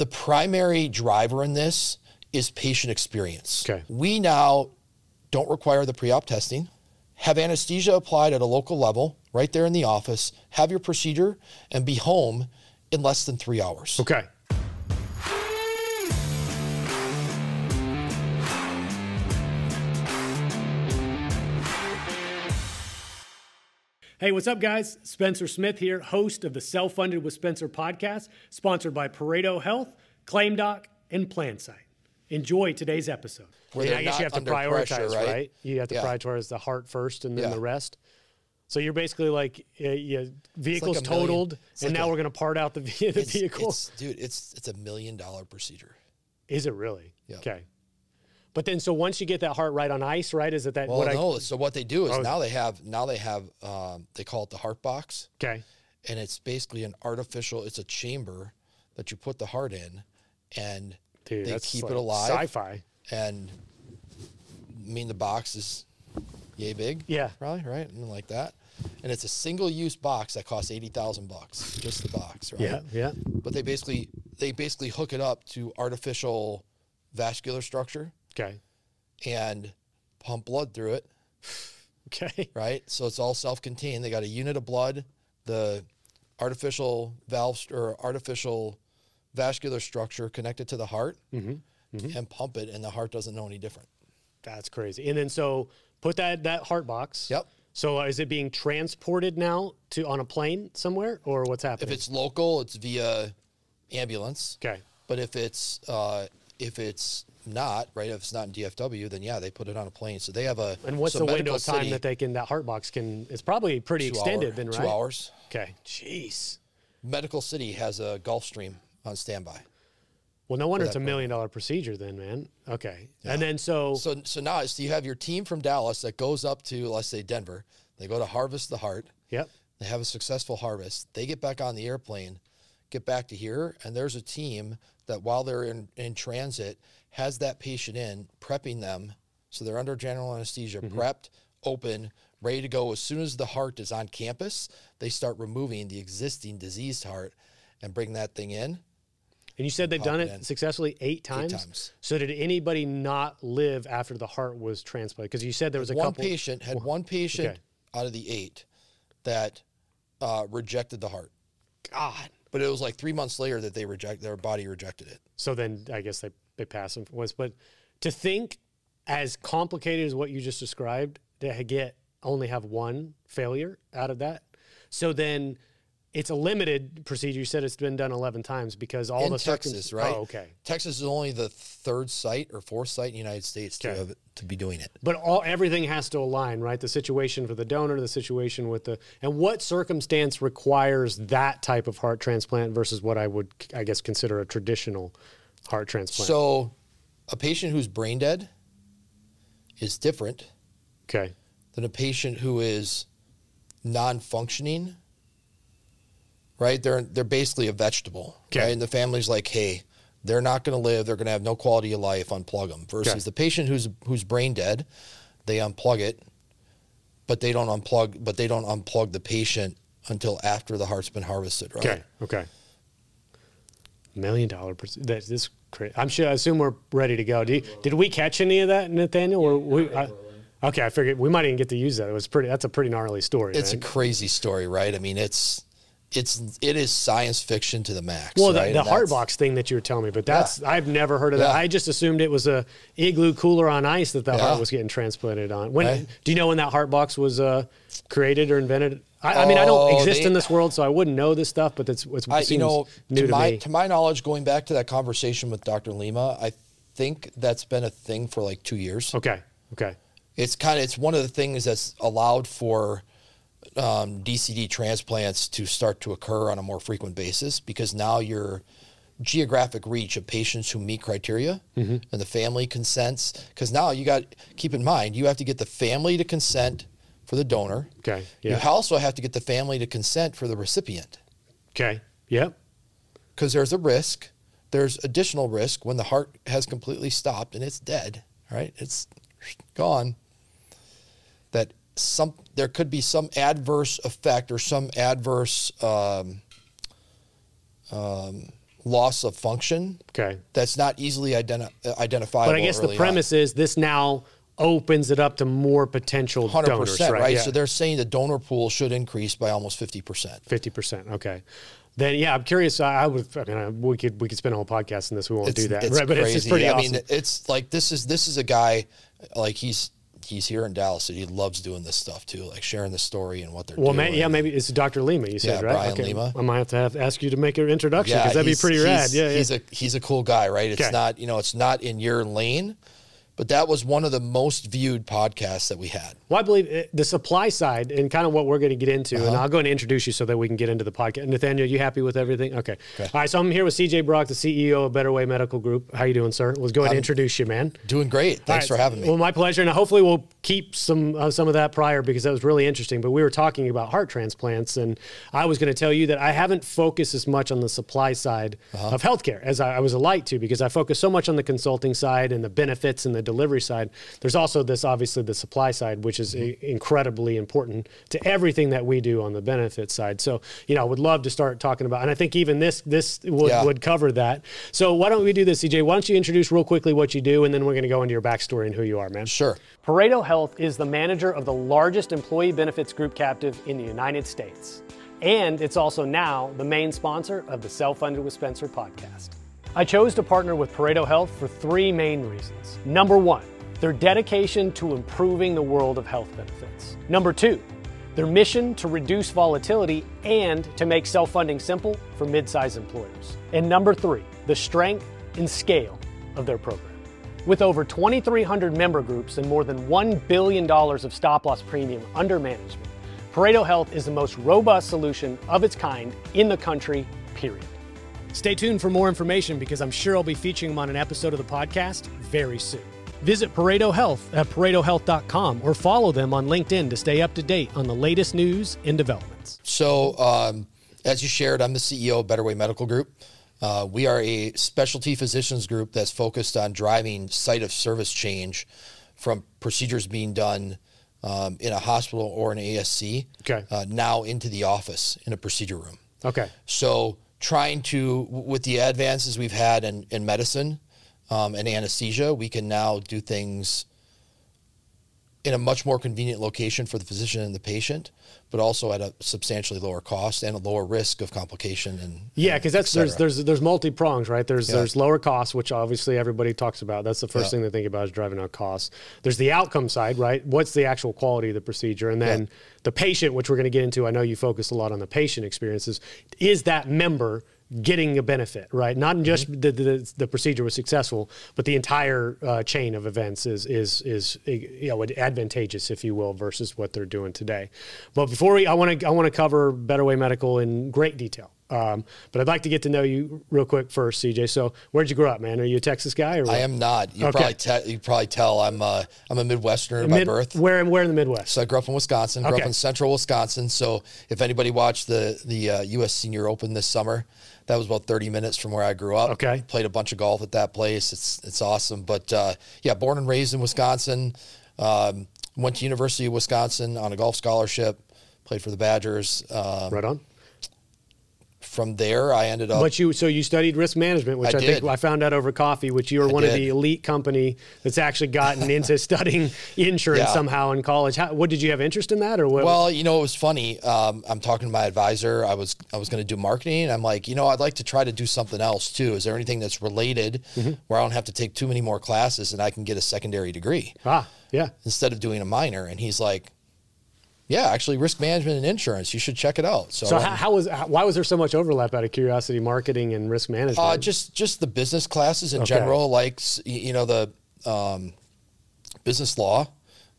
the primary driver in this is patient experience. Okay. We now don't require the pre op testing, have anesthesia applied at a local level right there in the office, have your procedure, and be home in less than three hours. Okay. Hey, what's up, guys? Spencer Smith here, host of the Self Funded with Spencer podcast, sponsored by Pareto Health, ClaimDoc, and PlanSight. Enjoy today's episode. Where Yeah, I guess you have to under pressure, prioritize, right? right? You have to Yeah. prioritize the heart first and then Yeah. the rest. So you're basically like, uh, yeah, vehicle's a million- totaled, it's and like now a- we're going to part out the, ve- the It's- vehicle. it's- dude, it's it's a million dollar procedure. Is it really? Yeah. Okay. But then, so once you get that heart right on ice, right? Is it that Well, what no. so what they do is Oh. now they have now they have um, they call it the heart box. Okay. and it's basically an artificial it's a chamber that you put the heart in and Dude, they keep like it alive Sci-fi. and I mean the box is yay big Yeah. probably right and like that and it's a single use box that costs 80,000 bucks just the box right Yeah. Yeah. but they basically they basically hook it up to artificial vascular structure Okay. and pump blood through it Okay. right? So it's all self-contained. They got a unit of blood, the artificial valves or artificial vascular structure connected to the heart, Mm-hmm. and pump it, and the heart doesn't know any different. That's crazy. And then, so put that that heart box. Yep. So uh, is it being transported now to on a plane somewhere, or what's happening? If it's local, it's via ambulance. okay. But if it's uh, if it's not right, if it's not in DFW, then yeah, they put it on a plane. So they have a And what's so the window of time City, that they can that heart box can? It's probably pretty extended, hour- then, right? Two hours. Okay. Jeez. Medical City has a Gulfstream on standby. Well, no wonder it's a million dollar procedure, then, man. Okay. And then so, So so now so you have your team from Dallas that goes up to let's say Denver. They go to harvest the heart. yep. They have a successful harvest. They get back on the airplane, get back to here, and there's a team that while they're in, in transit has that patient in, prepping them. So they're under general anesthesia, prepped, open, ready to go. As soon as the heart is on campus, they start removing the existing diseased heart and bring that thing in. And you said they've done it in. successfully eight times. times. So did anybody not live after the heart was transplanted? Because you said there was a one couple. patient had one patient Okay. out of the eight that uh, rejected the heart. God. But it was like three months later that they reject their body rejected it. So then I guess they they pass them was, but to think as complicated as what you just described to get only have one failure out of that. So then it's a limited procedure. You said it's been done eleven times because all in the Texas, circum- right? Oh, okay. Texas is only the third site or fourth site in the United States to have, to be doing it. But all everything has to align, right? The situation for the donor, the situation with the and what circumstance requires that type of heart transplant versus what I would I guess consider a traditional heart transplant. So, a patient who's brain dead is different okay. than a patient who is non-functioning. Right? They're they're basically a vegetable. Okay. Right? And the family's like, hey, they're not going to live. They're going to have no quality of life. Unplug them. Versus Okay. the patient who's who's brain dead, they unplug it, but they don't unplug. But they don't unplug the patient until after the heart's been harvested. Right? Okay. Okay. Million dollar. perc- That's this. Crazy. I'm sure. I assume we're ready to go. Did, did we catch any of that, Nathaniel? Or we? I, okay, I figured we might even get to use that. It was pretty. That's a pretty gnarly story. It's a crazy story, right? I mean, it's it's it is science fiction to the max. well, the, right? the And heart box thing that you were telling me, but that's I've never heard of that. I just assumed it was a igloo cooler on ice that the Yeah. heart was getting transplanted on. When Right. do you know when that heart box was uh, created or invented? I, I mean, I don't Oh, exist they- in this world, so I wouldn't know this stuff. But I, seems you know, new to, to, my me. to my knowledge, going back to that conversation with Dr. Lima, I think that's been a thing for like two years. okay. Okay. It's kind of it's one of the things that's allowed for um, DCD transplants to start to occur on a more frequent basis because now your geographic reach of patients who meet criteria Mm-hmm. and the family consents because now you got keep in mind you have to get the family to consent for the donor. Okay. You also have to get the family to consent for the recipient Okay. Yep. because there's a risk. There's additional risk when the heart has completely stopped and it's dead, right? It's gone. That some there could be some adverse effect or some adverse um, um, loss of function Okay. that's not easily identi- identifiable. But I guess the early on. premise is this now opens it up to more potential hundred donors, right? right? Yeah. So they're saying the donor pool should increase by almost fifty percent. Fifty percent. Okay. Then yeah, I'm curious. I, I would. I mean, I, we could we could spend a whole podcast on this. We won't do that, right? But it's just pretty I awesome. mean, it's like this is this is a guy, like he's he's here in Dallas, and he loves doing this stuff too, like sharing the story and what they're well, doing. Well, yeah, maybe it's Dr. Lima. You said Yeah, right? Brian Lima. I might have to have, ask you to make an introduction because that'd be pretty rad. he's- Yeah, yeah. he's a he's a cool guy, right? It's Okay. not you know it's not in your lane, but that was one of the most viewed podcasts that we had. Well, I believe it, the supply side and kind of what we're going to get into, Uh-huh. and I'll go and introduce you so that we can get into the podcast. Nathaniel, you happy with everything? Okay. okay. All right. So I'm here with CJ Brock, the CEO of Better Way Medical Group. How you doing, sir? Let's go ahead and introduce you, man. Doing great. Thanks right. for having me. Well, my pleasure, and hopefully we'll keep some uh, some of that prior because that was really interesting. But we were talking about heart transplants, and I was going to tell you that I haven't focused as much on the supply side Uh-huh. of healthcare as I, I was a light to because I focus so much on the consulting side and the benefits and the delivery side. There's also this obviously the supply side, which is Mm-hmm. incredibly important to everything that we do on the benefit side. So you know, I would love to start talking about, and I think even this this would, Yeah. would cover that. So why don't we do this, CJ? Why don't you introduce real quickly what you do, and then we're going to go into your backstory and who you are, man. sure. Pareto Health is the manager of the largest employee benefits group captive in the United States. And it's also now the main sponsor of the Self Funded with Spencer podcast. I chose to partner with Pareto Health for three main reasons. Number one, their dedication to improving the world of health benefits. Number two, their mission to reduce volatility and to make self funding simple for mid sized employers. And number three, the strength and scale of their program. With over 2,300 member groups and more than $1 billion of stop loss premium under management, Pareto Health is the most robust solution of its kind in the country, period. Stay tuned for more information because I'm sure I'll be featuring them on an episode of the podcast very soon. Visit Pareto Health at paretohealth.com or follow them on LinkedIn to stay up to date on the latest news and developments. So, um, as you shared, I'm the CEO of Better Way Medical Group. Uh, we are a specialty physicians group that's focused on driving site of service change from procedures being done um, in a hospital or an ASC Okay. uh, now into the office in a procedure room. Okay. So, trying to, with the advances we've had in, in medicine um, and anesthesia, we can now do things in a much more convenient location for the physician and the patient, but also at a substantially lower cost and a lower risk of complication. And Yeah, because that's there's there's there's multi prongs, right? There's Yeah. there's lower costs, which obviously everybody talks about. That's the first Yeah. thing they think about is driving out costs. There's the outcome side, right? What's the actual quality of the procedure, and then the patient, which we're going to get into. I know you focus a lot on the patient experiences. Is that member getting a benefit, right? Not Mm-hmm. just the, the the procedure was successful, but the entire uh, chain of events is is is you know advantageous, if you will, versus what they're doing today. But before we, I want to I want to cover Better Way Medical in great detail. Um, but I'd like to get to know you real quick first, CJ. So, where'd you grow up, man? Are you a Texas guy or? I am not. You Okay. probably te- you probably tell I'm uh, I'm a Midwesterner by birth. Where where in the Midwest? So I grew up in Wisconsin. Grew Okay. up in central Wisconsin. So if anybody watched the the uh, U.S. Senior Open this summer, that was about 30 minutes from where I grew up. Okay. Played a bunch of golf at that place. It's it's awesome. But uh, yeah, born and raised in Wisconsin. Um, went to University of Wisconsin on a golf scholarship. Played for the Badgers. Um, right on. From there, I ended up. But you, so you studied risk management, which I I, think. I found out over coffee, which you were one of the elite company that's actually gotten into studying insurance Yeah. somehow in college. How, what did you have interest in that, or what? Well, you know, it was funny. Um, I'm talking to my advisor. I was I was going to do marketing. And I'm like, you know, I'd like to try to do something else too. Is there anything that's related Mm-hmm. where I don't have to take too many more classes and I can get a secondary degree ah, yeah. instead of doing a minor? And he's like, yeah, actually, risk management and insurance. You should check it out. So, So um, how, how was how, why was there so much overlap out of curiosity, marketing and risk management? Uh, just just the business classes in Okay. general, like you know the um, business law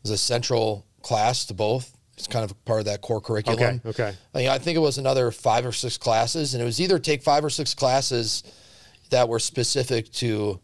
is a central class to both. It's kind of part of that core curriculum. okay. I, mean, I think it was another five or six classes, and it was either take five or six classes that were specific to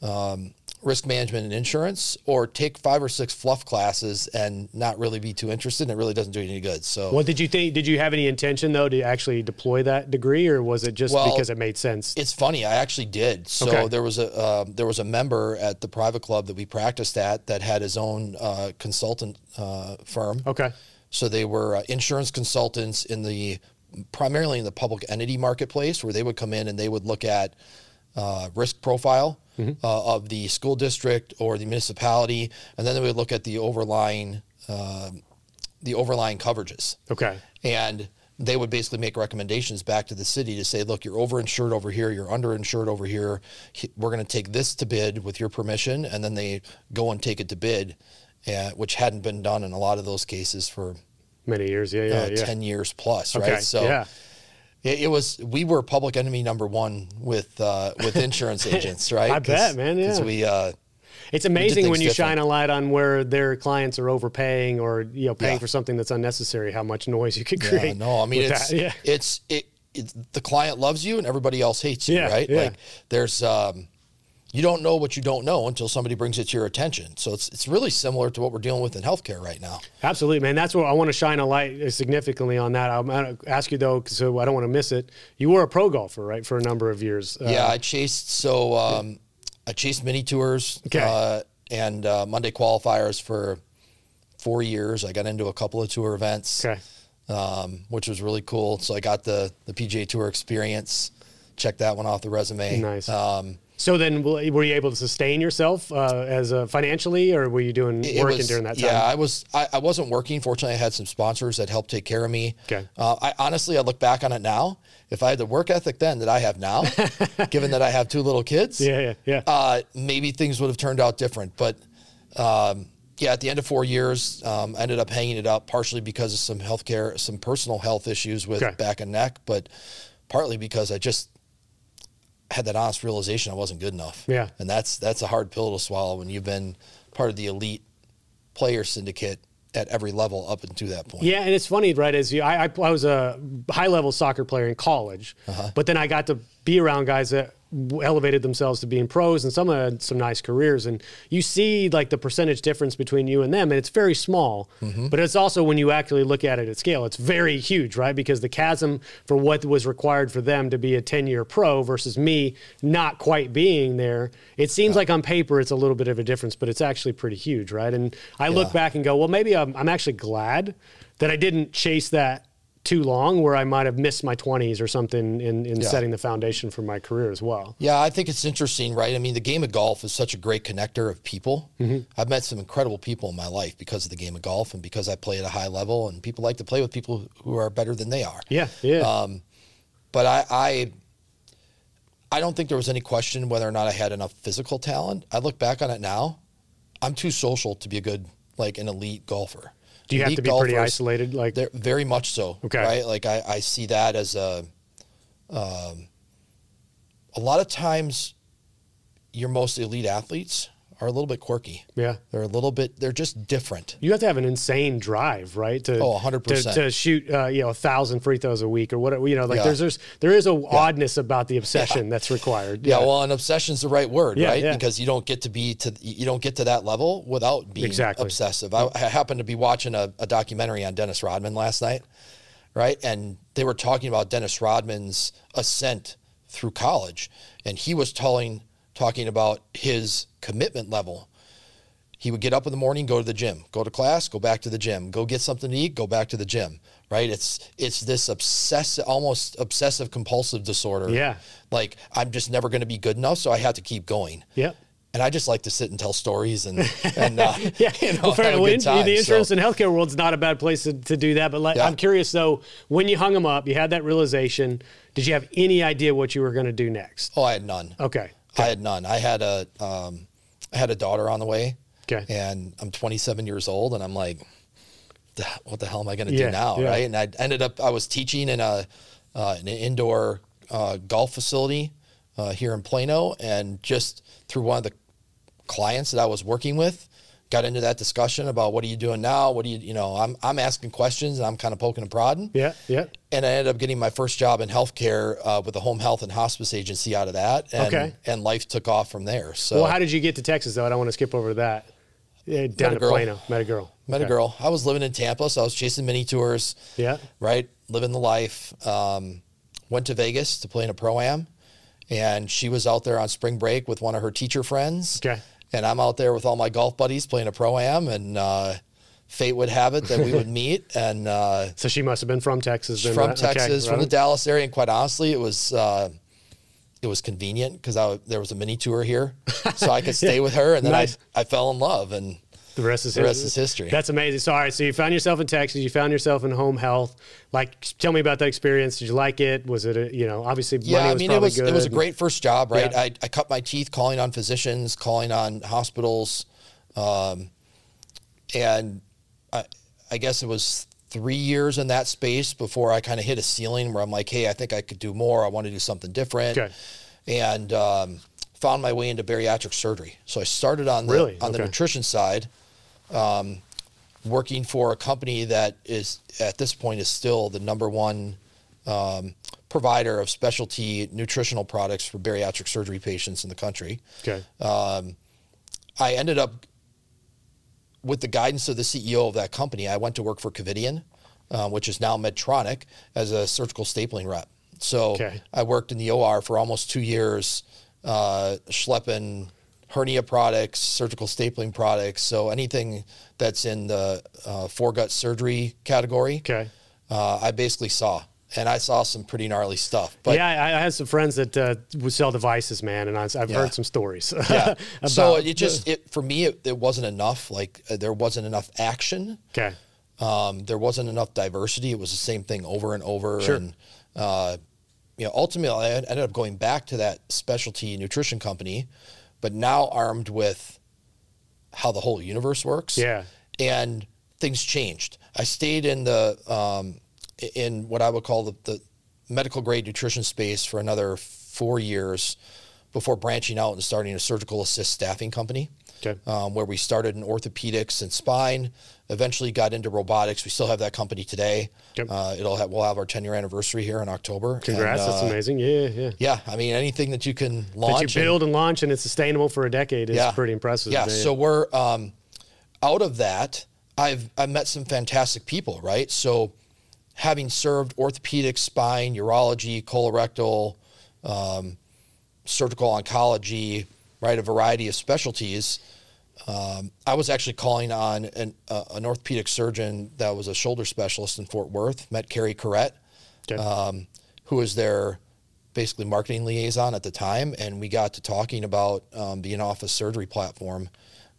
um, risk management and insurance, or take five or six fluff classes and not really be too interested. And it really doesn't do you any good. So What did you think? Did you have any intention though to actually deploy that degree, or was it just Well, because it made sense? It's funny. I actually did. So Okay. there was a um, there was a member at the private club that we practiced at that had his own uh, consultant uh, firm. okay. So they were uh, insurance consultants in the primarily in the public entity marketplace, where they would come in and they would look at uh, risk profile uh, of the school district or the municipality, and then they would look at the overlying um the overlying coverages Okay. and they would basically make recommendations back to the city to say, look, you're overinsured over here, you're underinsured over here. We're going to take this to bid with your permission, and then they go and take it to bid, uh, which hadn't been done in a lot of those cases for Many years. Yeah. Yeah. uh, yeah. ten years plus, okay. right? So yeah. It, it was we were public enemy number one with uh, with insurance agents, right? I bet, man, yeah. we. Uh, It's amazing when you different. shine a light on where their clients are overpaying or you know paying Yeah. for something that's unnecessary. How much noise you could Yeah, create. no, I mean it's that. yeah. it's it, it. The client loves you, and everybody else hates you, Yeah, right? yeah. Like there's um, you don't know what you don't know until somebody brings it to your attention. So it's it's really similar to what we're dealing with in healthcare right now. Absolutely, man. That's what I want to shine a light uh, significantly on that. I'm going to ask you though, so I don't want to miss it. You were a pro golfer, right, for a number of years. Uh, yeah, I chased so um, I chased mini tours Okay. uh, and uh, Monday qualifiers for four years. I got into a couple of tour events. Okay. um, which was really cool. So I got the the PGA Tour experience. Check that one off the resume. Nice. Um, So then, were you able to sustain yourself uh, as a financially, or were you doing it working was- during that time? Yeah, I was. I, I wasn't working. Fortunately, I had some sponsors that helped take care of me. Okay. Uh, I honestly, I look back on it now. If I had the work ethic then that I have now, given that I have two little kids, Yeah, yeah, yeah. uh, maybe things would have turned out different. But um, yeah, at the end of four years, um, I ended up hanging it up partially because of some healthcare, some personal health issues with Okay. back and neck, but partly because I just had that honest realization I wasn't good enough. Yeah. and that's that's a hard pill to swallow when you've been part of the elite player syndicate at every level up until that point. Yeah, and it's funny, right? As you, I, I, I was a high level soccer player in college, Uh-huh. but then I got to be around guys that elevated themselves to being pros, and some had some nice careers. And you see like the percentage difference between you and them, and it's very small. Mm-hmm. But it's also when you actually look at it at scale, it's very huge, right? Because the chasm for what was required for them to be a ten year pro versus me not quite being there, it seems like on paper it's a little bit of a difference, but it's actually pretty huge, right? And I look back and go, well, maybe I'm, I'm actually glad that I didn't chase that too long where I might have missed my 20s or something in, in Yeah. setting the foundation for my career as well. Yeah, I think it's interesting, right? I mean, the game of golf is such a great connector of people. Mm-hmm. I've met some incredible people in my life because of the game of golf and because I play at a high level, and people like to play with people who are better than they are. Yeah, yeah. Um, but I, I, I don't think there was any question whether or not I had enough physical talent. I look back on it now. I'm too social to be a good, like, an elite golfer. Do you have to be pretty golfers- isolated? Like, they're very much so. Okay. Right. Like I, I see that as a, um, a lot of times your most elite athletes are a little bit quirky. yeah. They're a little bit, they're just different. You have to have an insane drive, right? To, Oh, 100%. To, to shoot, uh, you know, a thousand free throws a week or whatever. You know, like Yeah. there's, there's there is a oddness about the obsession that's required. Yeah. Well, and obsession's the right word, Yeah, right? yeah. Because you don't get to be to, you don't get to that level without being Exactly. obsessive. I, I happened to be watching a, a documentary on Dennis Rodman last night, right? And they were talking about Dennis Rodman's ascent through college, and he was telling, talking about his commitment level. He would get up in the morning, go to the gym, go to class, go back to the gym, go get something to eat, go back to the gym. Right? It's it's this obsessive, almost obsessive compulsive disorder. Yeah. Like I'm just never going to be good enough, so I have to keep going. Yep. And I just like to sit and tell stories and and uh, Yeah, you know, well, fair have a enough. good In- time. the insurance So- and healthcare world's not a bad place to, to do that. But like, Yeah. I'm curious though, when you hung them up, you had that realization. Did you have any idea what you were going to do next? oh, I had none. Okay. I had none. I had a um, I had a daughter on the way, Okay. and I'm 27 years old, and I'm like, what the hell am I going to Yeah, do now, yeah. right? And I ended up I was teaching in a uh, an indoor uh, golf facility uh, here in Plano, and just through one of the clients that I was working with, got into that discussion about what are you doing now? What do you you know? I'm I'm asking questions, and I'm kind of poking and prodding. Yeah. Yeah. and I ended up getting my first job in healthcare uh, with a home health and hospice agency out of that. And, Okay. And life took off from there. So Well, how did you get to Texas though? I don't want to skip over that. Yeah, down a to girl. Plano. Met a girl. met a girl. I was living in Tampa, so I was chasing mini tours. Yeah. Right, living the life. Um, went to Vegas to play in a pro am, and she was out there on spring break with one of her teacher friends. Okay. And I'm out there with all my golf buddies playing a pro am, and uh, fate would have it that we would meet, and uh, So she must have been from Texas. Then, from right? Okay, Texas, right from the. Dallas area, and quite honestly, it was uh, it was convenient because there was a mini tour here, so I could stay with her, and then Nice. I I fell in love, and The rest is the rest is history. That's amazing. So, all right. So you found yourself in Texas. You found yourself in home health. Like, tell me about that experience. Did you like it? Was it, a, you know, obviously money yeah, I mean, it was good. it was a great first job, right? Yeah. I, I cut my teeth calling on physicians, calling on hospitals, um, and I, I guess it was three years in that space before I kind of hit a ceiling where I'm like, hey, I think I could do more. I want to do something different, Okay. and um, found my way into bariatric surgery. So I started on the Really? on the nutrition side. Um, working for a company that is at this point is still the number one um, provider of specialty nutritional products for bariatric surgery patients in the country. Okay. Um, I ended up with the guidance of the CEO of that company. I went to work for Covidien, um, which is now Medtronic, as a surgical stapling rep. So Okay. I worked in the OR for almost two years, uh, schlepping hernia products, surgical stapling products. So anything that's in the uh, foregut surgery category, Okay. uh, I basically saw. And I saw some pretty gnarly stuff. But yeah, I, I had some friends that uh, would sell devices, man, and I, have Yeah. heard some stories. yeah. so it just it for me it, it wasn't enough. Like uh, there wasn't enough action. okay. Um, there wasn't enough diversity. It was the same thing over and over. Sure. And uh, you know, ultimately, I ended up going back to that specialty nutrition company, but now armed with how the whole universe works. Yeah. And things changed. I stayed in the um, in what I would call the, the medical grade nutrition space for another four years before branching out and starting a surgical assist staffing company Okay. um, where we started in orthopedics and spine. Eventually got into robotics. We still have that company today. Yep. Uh, it'll have we'll have our 10 year anniversary here in October. Congrats. And, That's uh, amazing. Yeah, yeah. Yeah, I mean anything that you can launch. That you and- build and launch and it's sustainable for a decade is Yeah. pretty impressive. yeah, man. so we're um, out of that. I've I've met some fantastic people, right? So having served orthopedic, spine, urology, colorectal, um, surgical oncology, right, a variety of specialties. Um, I was actually calling on an, uh, an orthopedic surgeon that was a shoulder specialist in Fort Worth. Met Carrie Corrette, Okay. um, who was their basically marketing liaison at the time, and we got to talking about um, the in-office surgery platform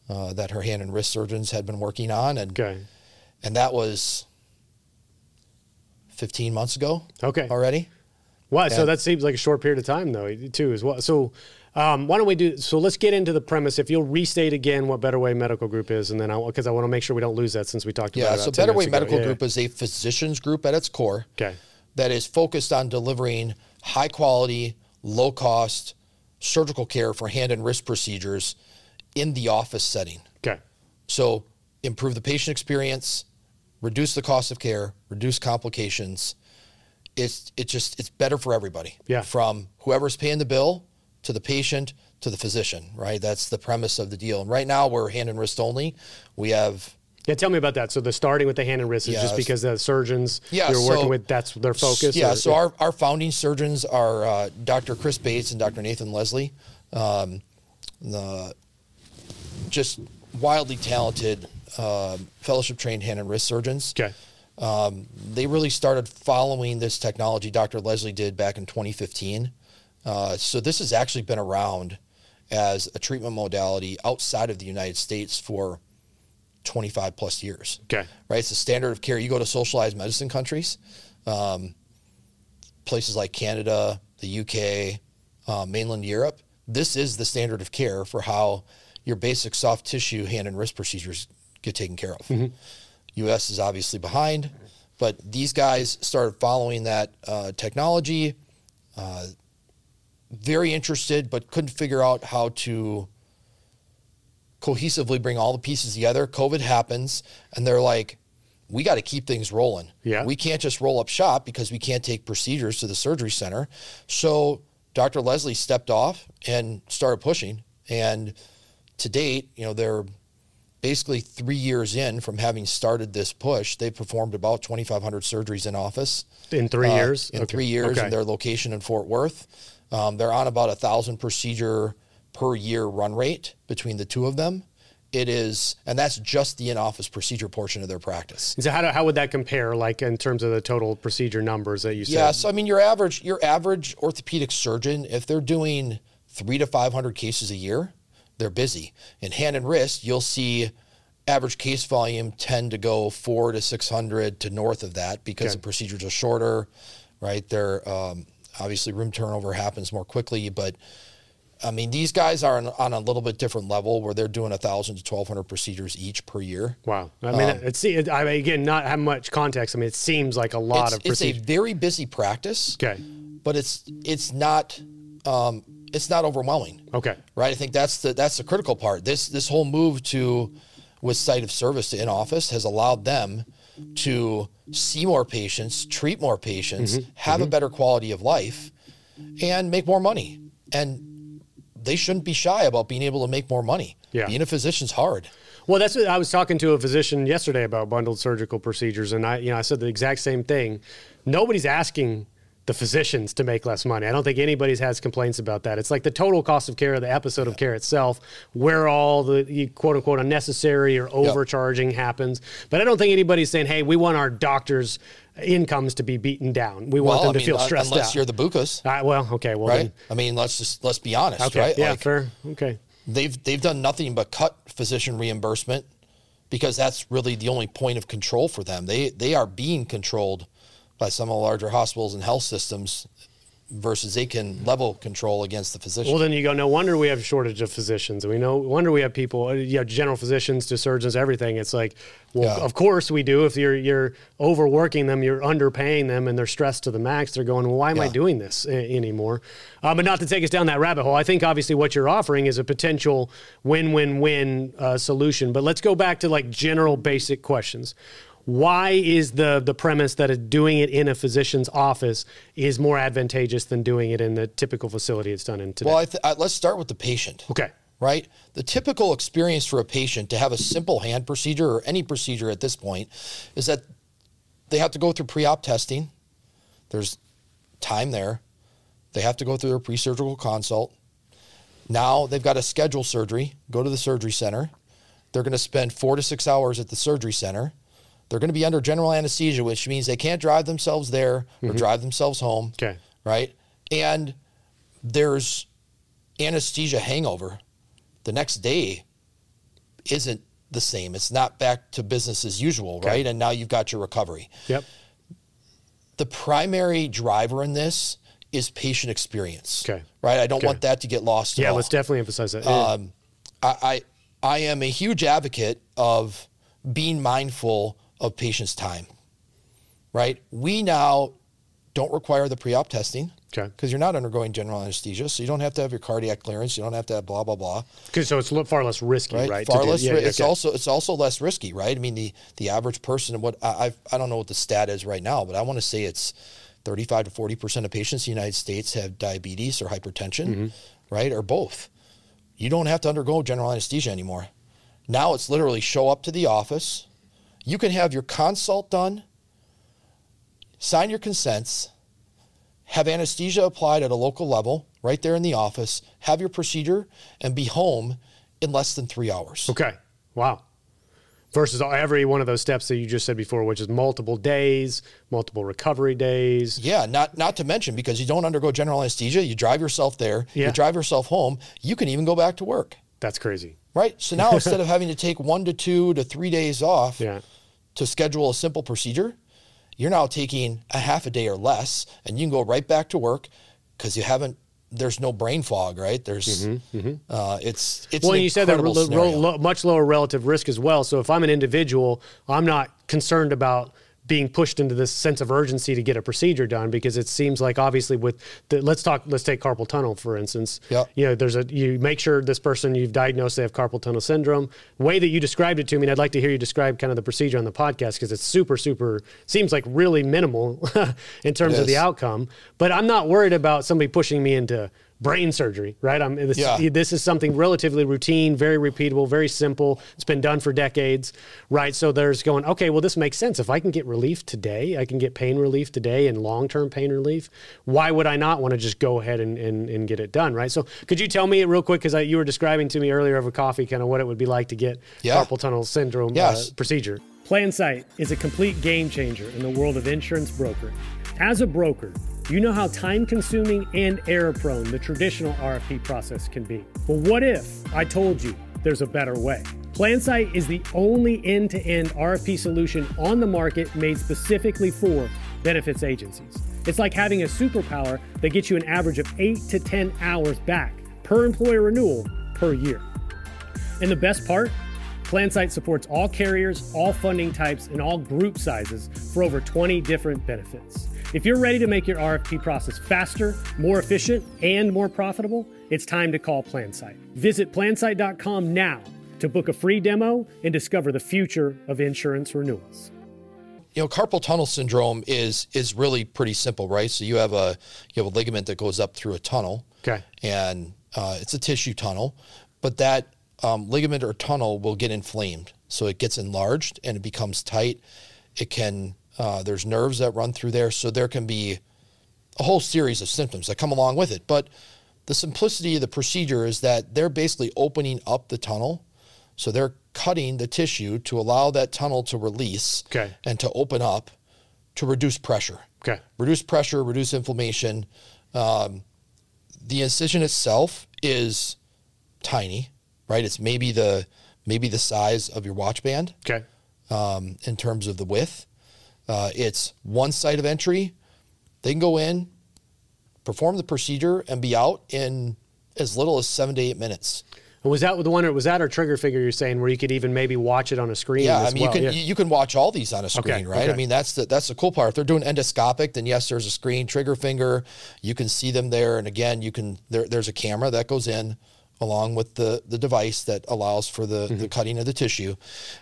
uh, that her hand and wrist surgeons had been working on, and okay. and that was 15 months ago Okay. already. Wow. So that seems like a short period of time, though, too, as well. So, um, why don't we do? So let's get into the premise. If you'll restate again what Better Way Medical Group is, and then I because I want to make sure we don't lose that since we talked about Yeah, it. so about Better Way ago. Medical Yeah. Group is a physicians group at its core Okay. that is focused on delivering high quality, low cost surgical care for hand and wrist procedures in the office setting. Okay. So improve the patient experience, reduce the cost of care, reduce complications. It's it just it's better for everybody. Yeah. From whoever's paying the bill to the patient to the physician, right? That's the premise of the deal. And right now we're hand and wrist only. We have Yeah. Tell me about that. So the starting with the hand and wrist is Yeah, just because the surgeons Yeah, you're working so- with, that's their focus. Yeah, or- so our, our founding surgeons are uh, Dr. Chris Bates and Dr. Nathan Leslie, um, the just wildly talented um fellowship trained hand and wrist surgeons. Okay. Um, they really started following this technology Dr. Leslie did back in 2015. Uh, so this has actually been around as a treatment modality outside of the United States for 25 plus years Okay. right? It's the standard of care. You go to socialized medicine countries, um, places like Canada, the UK, uh, mainland Europe. This is the standard of care for how your basic soft tissue hand and wrist procedures get taken care of. U.S. is obviously behind, but these guys started following that uh, technology. Uh, very interested, but couldn't figure out how to cohesively bring all the pieces together. COVID happens, and they're like, we got to keep things rolling. Yeah. We can't just roll up shop because we can't take procedures to the surgery center. So Dr. Leslie stepped off and started pushing. And to date, you know, they're basically three years in from having started this push. They performed about 2,500 surgeries in office In three uh, years. In Okay. three years, Okay. in their location in Fort Worth, um, they're on about a thousand procedure per year run rate between the two of them, it is, and that's just the in-office procedure portion of their practice. So how, do, how would that compare, like in terms of the total procedure numbers that you said? Yeah, so I mean, your average your average orthopedic surgeon, if they're doing three to five hundred cases a year, they're busy. In hand and wrist, you'll see average case volume tend to go four to six hundred to north of that because Okay. the procedures are shorter, right? They're um, obviously room turnover happens more quickly, but I mean, these guys are on, on a little bit different level where they're doing a thousand to twelve hundred procedures each per year. Wow. I mean, Um, it's it, I mean, again, not have much context. I mean, it seems like a lot of it's a very busy practice, Okay. but it's it's not um, it's not overwhelming. Okay. right? I think that's the that's the critical part. This this whole move to with site of service to in office has allowed them to see more patients, treat more patients, Mm-hmm. have a better quality of life, and make more money. And they shouldn't be shy about being able to make more money. Yeah. Being a physician's hard. Well, that's what I was talking to a physician yesterday about bundled surgical procedures, and I, you know, I said the exact same thing. Nobody's asking the physicians to make less money. I don't think anybody's has complaints about that. It's like the total cost of care, the episode of care itself, where all the quote unquote unnecessary or overcharging happens. But I don't think anybody's saying, "Hey, we want our doctors' incomes to be beaten down. We want them I to mean, feel stressed unless out." you're the Bucas, Uh, well, okay, well right? then, I mean, let's just let's be honest, okay, right? yeah, Like, fair, okay, they've they've done nothing but cut physician reimbursement because that's really the only point of control for them. They they are being controlled by some of the larger hospitals and health systems versus they can level control against the physician. Well, then you go. No wonder we have a shortage of physicians. We know. Wonder we have people. uh, You know, general physicians to surgeons, everything. It's like, well, Yeah. of course we do. If you're you're overworking them, you're underpaying them, and they're stressed to the max. They're going, well, why am I doing this a- anymore? Uh, but not to take us down that rabbit hole. I think obviously what you're offering is a potential win-win-win uh, solution. But let's go back to like general basic questions. Why is the the premise that doing it in a physician's office is more advantageous than doing it in the typical facility it's done in today? well, I th- I, let's start with the patient. Okay. right? The typical experience for a patient to have a simple hand procedure or any procedure at this point is that they have to go through pre op testing. There's time there. They have to go through their pre surgical consult. Now they've got to schedule surgery, go to the surgery center. They're going to spend four to six hours at the surgery center. They're going to be under general anesthesia, which means they can't drive themselves there or drive themselves home Okay. right? And there's anesthesia hangover. The next day isn't the same. It's not back to business as usual, right? And now you've got your recovery. Yep. The primary driver in this is patient experience. Okay. Right? I don't Okay. want that to get lost. Yeah, let's definitely emphasize that. Um, I, I I am a huge advocate of being mindful of patients' time. Right? We now don't require the pre-op testing okay. because you're not undergoing general anesthesia, so you don't have to have your cardiac clearance. You don't have to have blah blah blah. 'Cause so it's far less risky, Right? right? Far less. yeah, it's okay. also it's also less risky, right? I mean the the average person. What I I've, I don't know what the stat is right now, but I want to say it's 35 to 40 percent of patients in the United States have diabetes or hypertension, Mm-hmm. right, or both. You don't have to undergo general anesthesia anymore. Now it's literally show up to the office. You can have your consult done, sign your consents, have anesthesia applied at a local level right there in the office, have your procedure, and be home in less than three hours. Okay. Wow. Versus every one of those steps that you just said before, which is multiple days, multiple recovery days. Yeah, not not to mention because you don't undergo general anesthesia, you drive yourself there, Yeah. you drive yourself home, you can even go back to work. That's crazy. Right? So now instead of having to take one to two to three days off Yeah. to schedule a simple procedure, you're now taking a half a day or less and you can go right back to work because you haven't there's no brain fog, right? There's uh, it's it's Mm-hmm, Well, you said that incredible lo- ro- lo- much lower relative risk as well. So if I'm an individual, I'm not concerned about being pushed into this sense of urgency to get a procedure done because it seems like obviously with the, let's talk let's take carpal tunnel for instance. Yep. you know there's a you make sure this person you've diagnosed they have carpal tunnel syndrome. Way that you described it to me and i'd like to hear you describe kind of the procedure on the podcast because it's super super seems like really minimal in terms It of the outcome. But i'm not worried about somebody pushing me into brain surgery, right? I'm, this, Yeah. this is something relatively routine, very repeatable, very simple. It's been done for decades, right? So there's going, okay, well, this makes sense. If I can get relief today, I can get pain relief today and long term pain relief. Why would I not want to just go ahead and, and, and get it done, right? So could you tell me real quick, because you were describing to me earlier over coffee, kind of what it would be like to get Yeah. carpal tunnel syndrome Yes. uh, procedure? PlanSight is a complete game changer in the world of insurance brokering. As a broker, you know how time consuming and error prone the traditional RFP process can be. But what if I told you there's a better way? PlanSight is the only end to end RFP solution on the market made specifically for benefits agencies. It's like having a superpower that gets you an average of 8 to 10 hours back per employer renewal per year. And the best part? PlanSight supports all carriers, all funding types, and all group sizes for over 20 different benefits. If you're ready to make your RFP process faster, more efficient, and more profitable, it's time to call PlanSight. Visit plansight.com now to book a free demo and discover the future of insurance renewals. you know carpal tunnel syndrome is is really pretty simple right so you have a you have a ligament that goes up through a tunnel Okay. and uh, it's a tissue tunnel but that um, ligament or tunnel will get inflamed so it gets enlarged and it becomes tight it can uh, there's nerves that run through there so there can be a whole series of symptoms that come along with it but the simplicity of the procedure is that they're basically opening up the tunnel so they're cutting the tissue to allow that tunnel to release Okay. and to open up to reduce pressure. Okay. Reduce pressure, reduce inflammation. Um, the incision itself is tiny, right? It's maybe the maybe the size of your watch band Okay. um, in terms of the width. Uh, it's one site of entry. They can go in, perform the procedure, and be out in as little as seven to eight minutes. Was that with the one? Was that our trigger finger you're saying where you could even maybe watch it on a screen? Yeah, I mean, well? you can Yeah. you can watch all these on a screen, Okay, right? I mean, that's the that's the cool part. If they're doing endoscopic, then yes, there's a screen, trigger finger, you can see them there, and again, you can there, there's a camera that goes in along with the the device that allows for the Mm-hmm. the cutting of the tissue,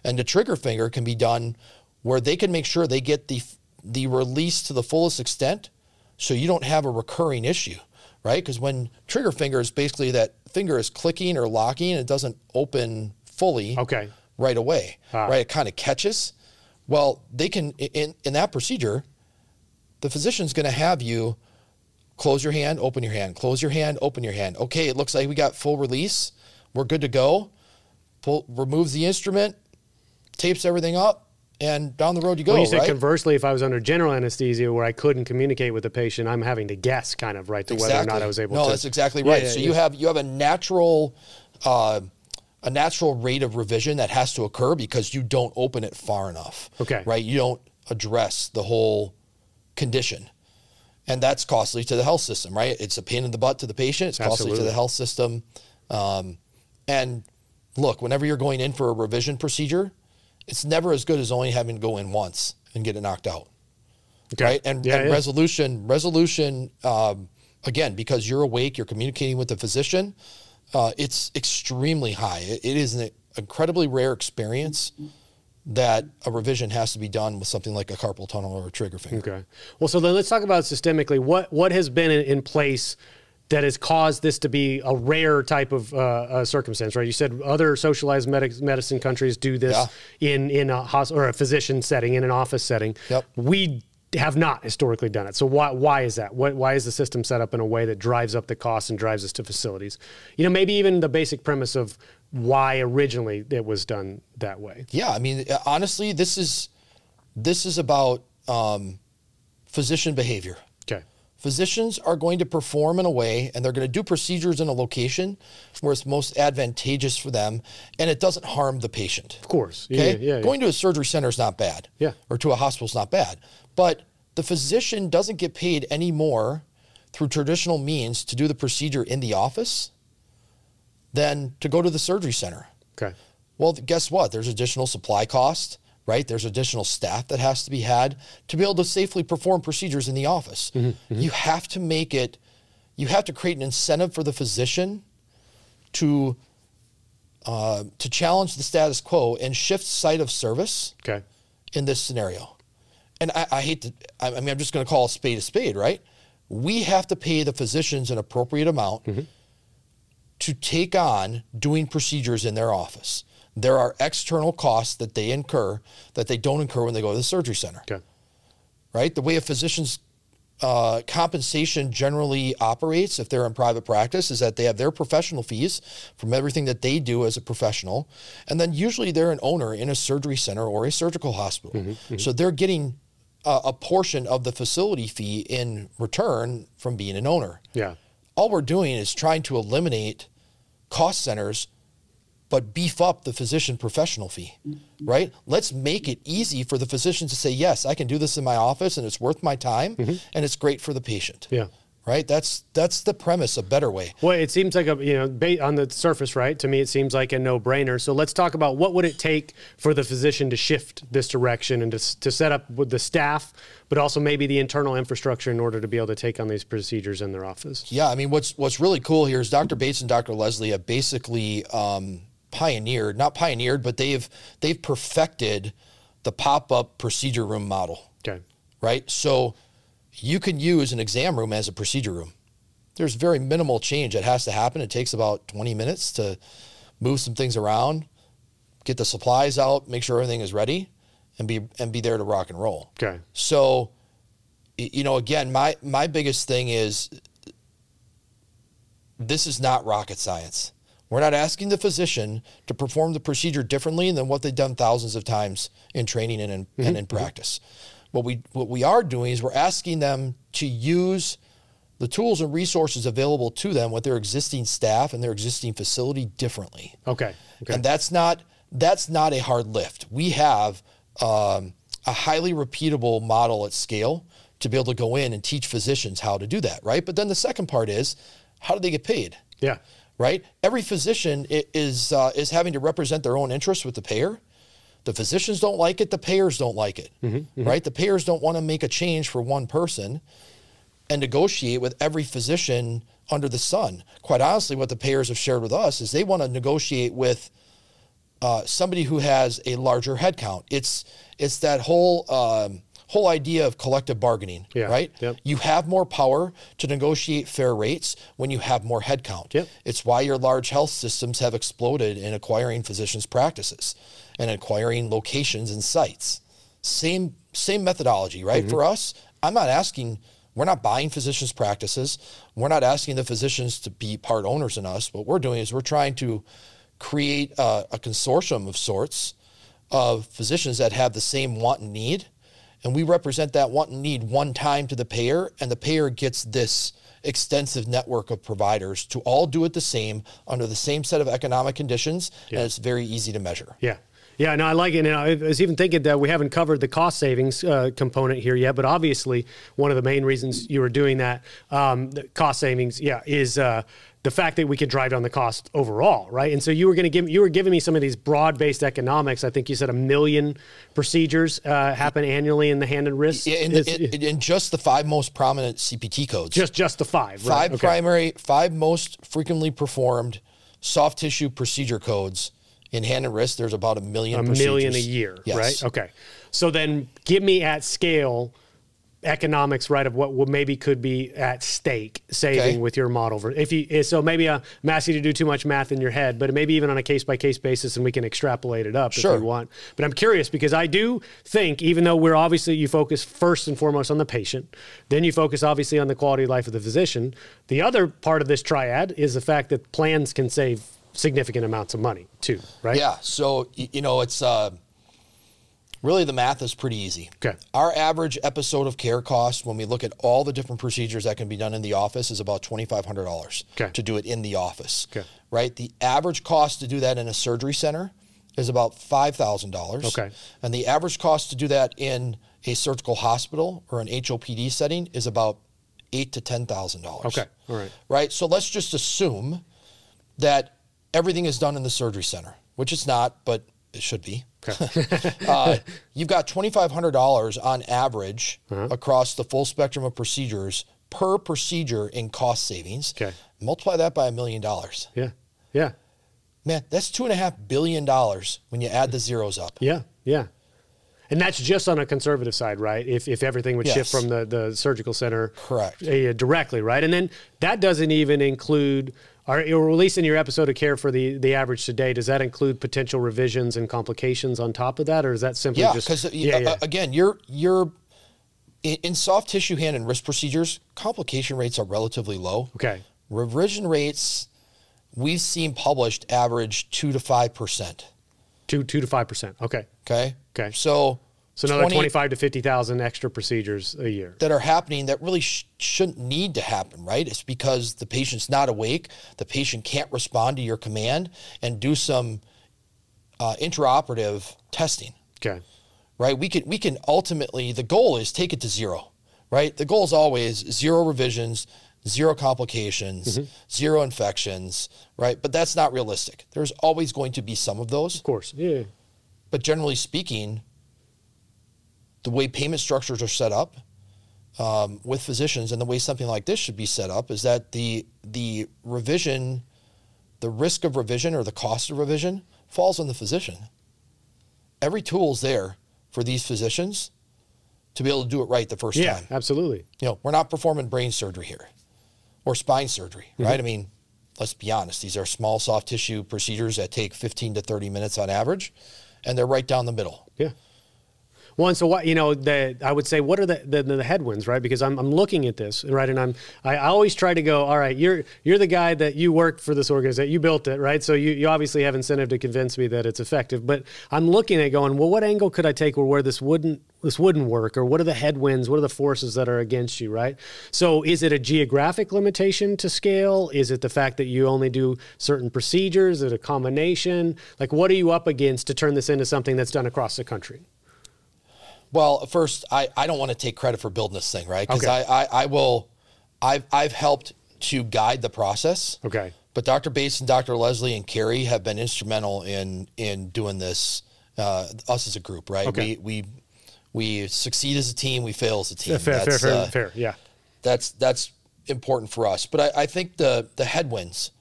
and the trigger finger can be done where they can make sure they get the the release to the fullest extent, so you don't have a recurring issue, right? Because when trigger finger is basically that finger is clicking or locking, it doesn't open fully Okay. right away, Ah. right? It kind of catches. Well, they can in in that procedure, the physician's going to have you close your hand, open your hand, close your hand, open your hand. Okay, it looks like we got full release. We're good to go. Pull, removes the instrument, tapes everything up, and down the road you go. When you said right? conversely, if I was under general anesthesia where I couldn't communicate with the patient, I'm having to guess kind of right to whether or not I was able no, to. No, that's exactly right. yeah, so yeah. you have you have a natural uh, a natural rate of revision that has to occur because you don't open it far enough. Okay. Right? You don't address the whole condition. And that's costly to the health system, right? It's a pain in the butt to the patient. It's costly to the health system. Um, and look, whenever you're going in for a revision procedure, it's never as good as only having to go in once and get it knocked out Okay. right? And, Yeah, and yeah. resolution, resolution, um, again, because you're awake, you're communicating with the physician. Uh, it's extremely high. It, it is an incredibly rare experience that a revision has to be done with something like a carpal tunnel or a trigger finger. Okay. Well, so then let's talk about systemically. What what has been in, in place that has caused this to be a rare type of uh, uh, circumstance, right? You said other socialized medic- medicine countries do this in in a hos- or a physician setting, in an office setting. Yep. We have not historically done it. So why why is that? What, why is the system set up in a way that drives up the cost and drives us to facilities? You know, maybe even the basic premise of why originally it was done that way. Yeah, I mean, honestly, this is this is about um, physician behavior. Physicians are going to perform in a way and they're going to do procedures in a location where it's most advantageous for them and it doesn't harm the patient. Of course. Yeah, Okay. Yeah. yeah. Going to a surgery center is not bad. Yeah. Or to a hospital is not bad. But the physician doesn't get paid any more through traditional means to do the procedure in the office than to go to the surgery center. okay. Well, guess what? There's additional supply cost, right? There's additional staff that has to be had to be able to safely perform procedures in the office. Mm-hmm, mm-hmm. You have to make it, you have to create an incentive for the physician to uh, to challenge the status quo and shift site of service Okay. in this scenario. And I, I hate to, I I mean, I'm just going to call a spade a spade, right? we have to pay the physicians an appropriate amount mm-hmm. to take on doing procedures in their office. There are external costs that they incur that they don't incur when they go to the surgery center Okay. right? The way a physician's uh, compensation generally operates, if they're in private practice, is that they have their professional fees from everything that they do as a professional, and then usually they're an owner in a surgery center or a surgical hospital, mm-hmm, mm-hmm. so they're getting a, a portion of the facility fee in return from being an owner. Yeah. All we're doing is trying to eliminate cost centers but beef up the physician professional fee, right? Let's make it easy for the physician to say, yes, I can do this in my office and it's worth my time and it's great for the patient, Yeah. right? That's that's the premise, a better way. Well, it seems like a you know on the surface, right? To me, it seems like a no-brainer. So let's talk about what would it take for the physician to shift this direction and to, to set up with the staff, but also maybe the internal infrastructure in order to be able to take on these procedures in their office. Yeah, I mean, what's what's really cool here is Dr. Bates and Dr. Leslie have basically um, pioneered, not pioneered, but they've they've perfected the pop-up procedure room model. Okay. right? So you can use an exam room as a procedure room. There's very minimal change that has to happen. It takes about 20 minutes to move some things around, get the supplies out, make sure everything is ready, and be and be there to rock and roll. Okay. So, you know, again, my my biggest thing is this is not rocket science. We're not asking the physician to perform the procedure differently than what they've done thousands of times in training and in, and in practice. What we what we are doing is we're asking them to use the tools and resources available to them with their existing staff and their existing facility differently Okay. Okay. and that's not that's not a hard lift. We have um, a highly repeatable model at scale to be able to go in and teach physicians how to do that, right? But then the second part is how do they get paid, yeah. Right? Every physician is uh, is having to represent their own interests with the payer. The physicians don't like it. The payers don't like it, right? The payers don't want to make a change for one person and negotiate with every physician under the sun. Quite honestly, what the payers have shared with us is they want to negotiate with uh, somebody who has a larger headcount. It's it's that whole um, whole idea of collective bargaining, Yeah, right? yep. You have more power to negotiate fair rates when you have more headcount. Yep. It's why your large health systems have exploded in acquiring physicians' practices and acquiring locations and sites. Same same methodology, right? Mm-hmm. For us, I'm not asking. We're not buying physicians' practices. We're not asking the physicians to be part owners in us. What we're doing is we're trying to create a, a consortium of sorts of physicians that have the same want and need, and we represent that want and need one time to the payer, and the payer gets this extensive network of providers to all do it the same under the same set of economic conditions, and it's very easy to measure. Yeah. Yeah, no, I like it. And I was even thinking that we haven't covered the cost savings uh, component here yet, but obviously one of the main reasons you were doing that um, the cost savings, yeah, is uh, the fact that we could drive down the cost overall, right? And so you were going to give you were giving me some of these broad-based economics. I think you said a million procedures uh, happen annually in the hand and wrist. Yeah, in, Is- the, in, in just the five most prominent CPT codes. just just the five, right? five Okay. primary, five most frequently performed soft tissue procedure codes in hand and wrist. There's about a million. a million a year, Yes. right? Okay. So then give me at scale economics, right, of what maybe could be at stake saving Okay. with your model. If you so maybe I'm asking you to do too much math in your head, but maybe even on a case by case basis, and we can extrapolate it up Sure. if you want. But I'm curious because I do think, even though we're obviously you focus first and foremost on the patient, then you focus obviously on the quality of life of the physician. The other part of this triad is the fact that plans can save significant amounts of money too, right? Yeah. So you know, it's uh, really the math is pretty easy. Okay. Our average episode of care cost, when we look at all the different procedures that can be done in the office, is about twenty five hundred dollars Okay. to do it in the office. Okay. Right. The average cost to do that in a surgery center is about five thousand dollars. Okay. And the average cost to do that in a surgical hospital or an HOPD setting is about eight to ten thousand dollars. Okay. All right. Right. So let's just assume that everything is done in the surgery center, which it's not, but it should be. uh, you've got $2,500 on average Uh-huh. across the full spectrum of procedures per procedure in cost savings. Okay. Multiply that by a million dollars. Yeah. Yeah. Man, that's two and a half billion dollars when you add the zeros up. Yeah, yeah. And that's just on a conservative side, right? If, if everything would shift from the, the surgical center Correct. uh, directly, right? And then that doesn't even include, at least in your episode of care for the, the average today, does that include potential revisions and complications on top of that? Or is that simply Yeah, just. because uh, yeah, uh, yeah. again, you're you're in, soft tissue hand and wrist procedures, complication rates are relatively low. okay. Revision rates we've seen published average two to five percent. Two, two to 5%. Okay. Okay. Okay. So So another 20 25 to 50,000 extra procedures a year. that are happening that really sh- shouldn't need to happen, right? It's because the patient's not awake, the patient can't respond to your command, and do some uh, intraoperative testing. Okay. right? We can we can ultimately the goal is take it to zero, right? The goal is always zero revisions, zero complications, zero infections, right? But that's not realistic. There's always going to be some of those, Of course. Yeah. but generally speaking, the way payment structures are set up um, with physicians and the way something like this should be set up is that the the revision, the risk of revision or the cost of revision falls on the physician. Every tool is there for these physicians to be able to do it right the first Yeah, time. absolutely. You know, we're not performing brain surgery here or spine surgery, right? I mean, let's be honest, these are small soft tissue procedures that take 15 to 30 minutes on average, and they're right down the middle. Yeah. And so what you know, the I would say, what are the, the the headwinds, right? Because I'm I'm looking at this, right, and I'm I always try to go, all right, you're you're the guy that you worked for this organization, you built it, right? So you you obviously have incentive to convince me that it's effective, but I'm looking at going, well, what angle could I take where, where this wouldn't this wouldn't work, or what are the headwinds, what are the forces that are against you, right? So is it a geographic limitation to scale? Is it the fact that you only do certain procedures? Is it a combination? Like, what are you up against to turn this into something that's done across the country? Well, first, I, I don't want to take credit for building this thing, right? Because Okay. I, I, I will, I've, I've helped to guide the process. Okay. But Dr. Bates and Dr. Leslie and Carrie have been instrumental in in doing this. Uh, us as a group, right? Okay. We we we succeed as a team. We fail as a team. Fair, fair, That's, fair, uh, fair. Yeah. that's that's important for us. But I, I think the the headwinds,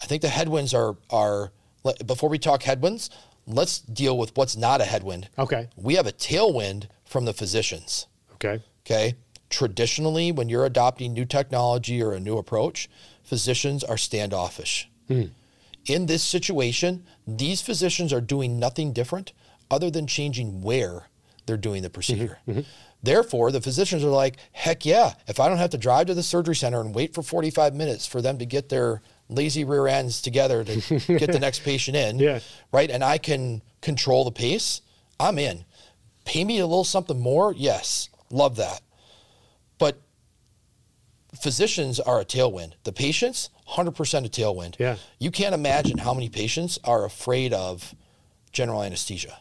I think the headwinds are are before we talk headwinds, let's deal with what's not a headwind. Okay. We have a tailwind from the physicians. Okay. Okay. Traditionally, when you're adopting new technology or a new approach, physicians are standoffish. Hmm. In this situation, these physicians are doing nothing different other than changing where they're doing the mm-hmm. procedure. Mm-hmm. Therefore, the physicians are like, heck yeah, if I don't have to drive to the surgery center and wait for 45 minutes for them to get their lazy rear ends together to get the next patient in, Yeah. right? And I can control the pace, I'm in. Pay me a little something more, yes, love that. But physicians are a tailwind. The patients, 100% a tailwind. Yeah. You can't imagine how many patients are afraid of general anesthesia.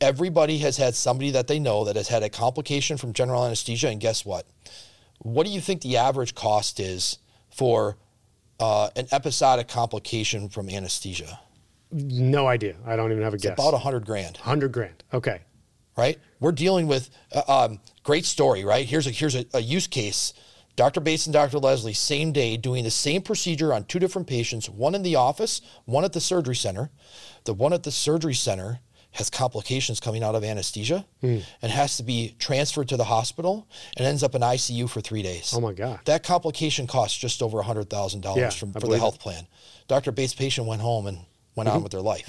Everybody has had somebody that they know that has had a complication from general anesthesia, and guess what? What do you think the average cost is for uh, an episodic complication from anesthesia? No idea. I don't even have a guess. About a hundred grand. hundred grand. Okay. right? We're dealing with uh, um, great story, right? Here's a here's a, a use case. Dr. Bates and Dr. Leslie, same day, doing the same procedure on two different patients, one in the office, one at the surgery center. The one at the surgery center has complications coming out of anesthesia and has to be transferred to the hospital and ends up in ICU for three days. Oh my God. That complication costs just over $100,000 Yeah, from, for the health plan. Dr. Bates' patient went home and went Mm-hmm. on with their life,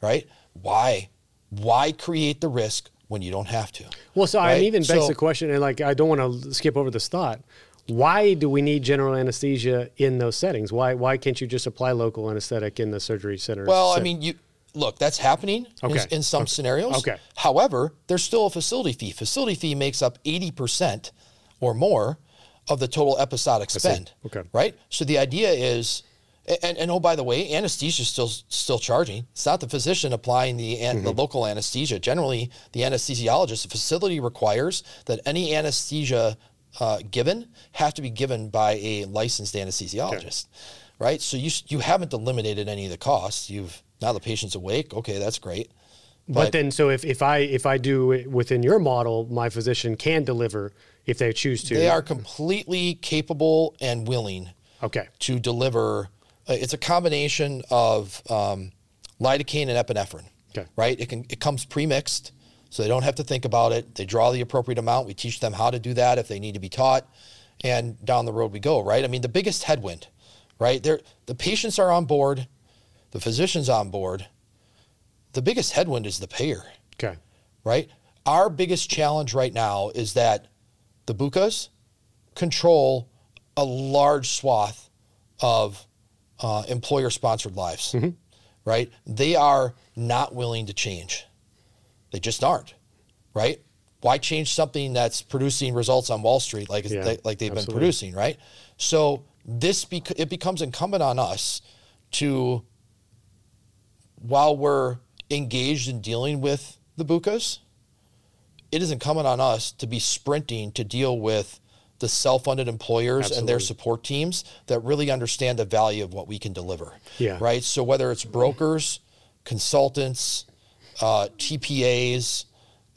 right? Why? Why create the risk when you don't have to? Well, so I Right? even begs So- the question, and like I don't want to skip over this thought. Why do we need general anesthesia in those settings? Why why can't you just apply local anesthetic in the surgery center? Well, I mean, you look, that's happening in- Okay. in, some scenarios. Okay. However, there's still a facility fee. Facility fee makes up 80% or more of the total episodic spend. Okay. Right? So the idea is and, and oh by the way, anesthesia is still still charging. It's not the physician applying the an, Mm-hmm. the local anesthesia. Generally, the anesthesiologist, the facility requires that any anesthesia uh, given have to be given by a licensed anesthesiologist, right? So you you haven't eliminated any of the costs. You've now the patient's awake. Okay, that's great. but then so if, if I if I do it within your model, my physician can deliver if they choose to. They are completely capable and willing okay. to deliver. Uh, it's a combination of um, lidocaine and epinephrine. Okay. Right. It can. It comes pre-mixed, so they don't have to think about it. They draw the appropriate amount. We teach them how to do that if they need to be taught, and down the road we go. Right? I mean, the biggest headwind, right? There, the patients are on board, the physician's on board. The biggest headwind is the payer Okay. right? Our biggest challenge right now is that the BUCAs control a large swath of uh, employer sponsored lives, right? They are not willing to change. They just aren't, right? Why change something that's producing results on Wall Street like, Yeah, they, like they've been producing, right? So this bec- it becomes incumbent on us to while we're engaged in dealing with the BUCAs, it is incumbent on us to be sprinting to deal with the self-funded employers and their support teams that really understand the value of what we can deliver. Yeah. Right. So whether it's brokers, consultants, uh, TPAs,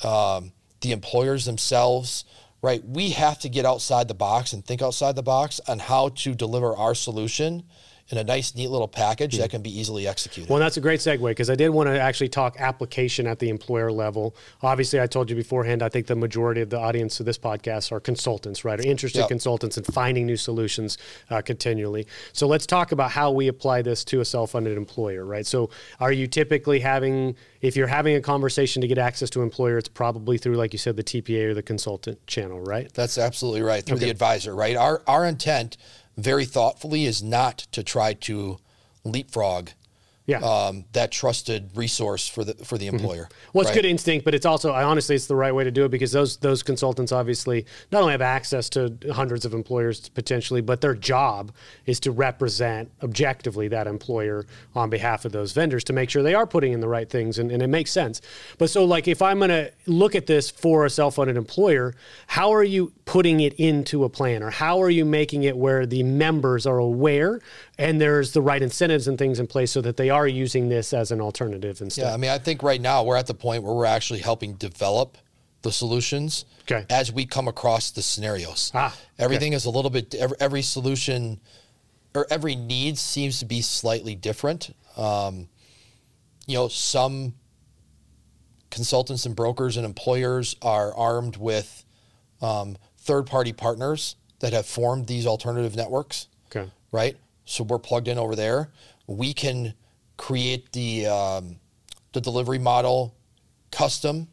um, the employers themselves, right? We have to get outside the box and think outside the box on how to deliver our solution in a nice, neat little package that can be easily executed. Well, that's a great segue because I did want to actually talk application at the employer level. Obviously, I told you beforehand, I think the majority of the audience of this podcast are consultants, right? Are interested Yep. consultants in finding new solutions uh, continually. So let's talk about how we apply this to a self funded employer, right? So are you typically having, if you're having a conversation to get access to an employer, it's probably through, like you said, the TPA or the consultant channel, right? That's absolutely right. Through the advisor, right? Our our intent, very thoughtfully, is not to try to leapfrog Yeah. um, that trusted resource for the for the employer. Well, it's right? good instinct, but it's also, I honestly, it's the right way to do it because those those consultants obviously not only have access to hundreds of employers potentially, but their job is to represent objectively that employer on behalf of those vendors to make sure they are putting in the right things, and, and it makes sense. But so, like, if I'm going to look at this for a self-funded employer, how are you putting it into a plan, or how are you making it where the members are aware and there's the right incentives and things in place so that they are using this as an alternative instead? Yeah, I mean, I think right now we're at the point where we're actually helping develop the solutions Okay. as we come across the scenarios. Ah, okay. Everything is a little bit. Every, every solution or every need seems to be slightly different. Um, you know, some consultants and brokers and employers are armed with um, third-party partners that have formed these alternative networks Okay. right? So we're plugged in over there. We can create the um, the delivery model custom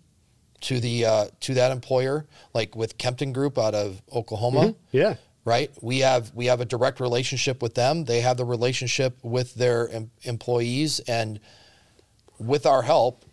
to the uh, to that employer, like with Kempton Group out of Oklahoma, Yeah. right? We have we have a direct relationship with them. They have the relationship with their em- employees, and with our help,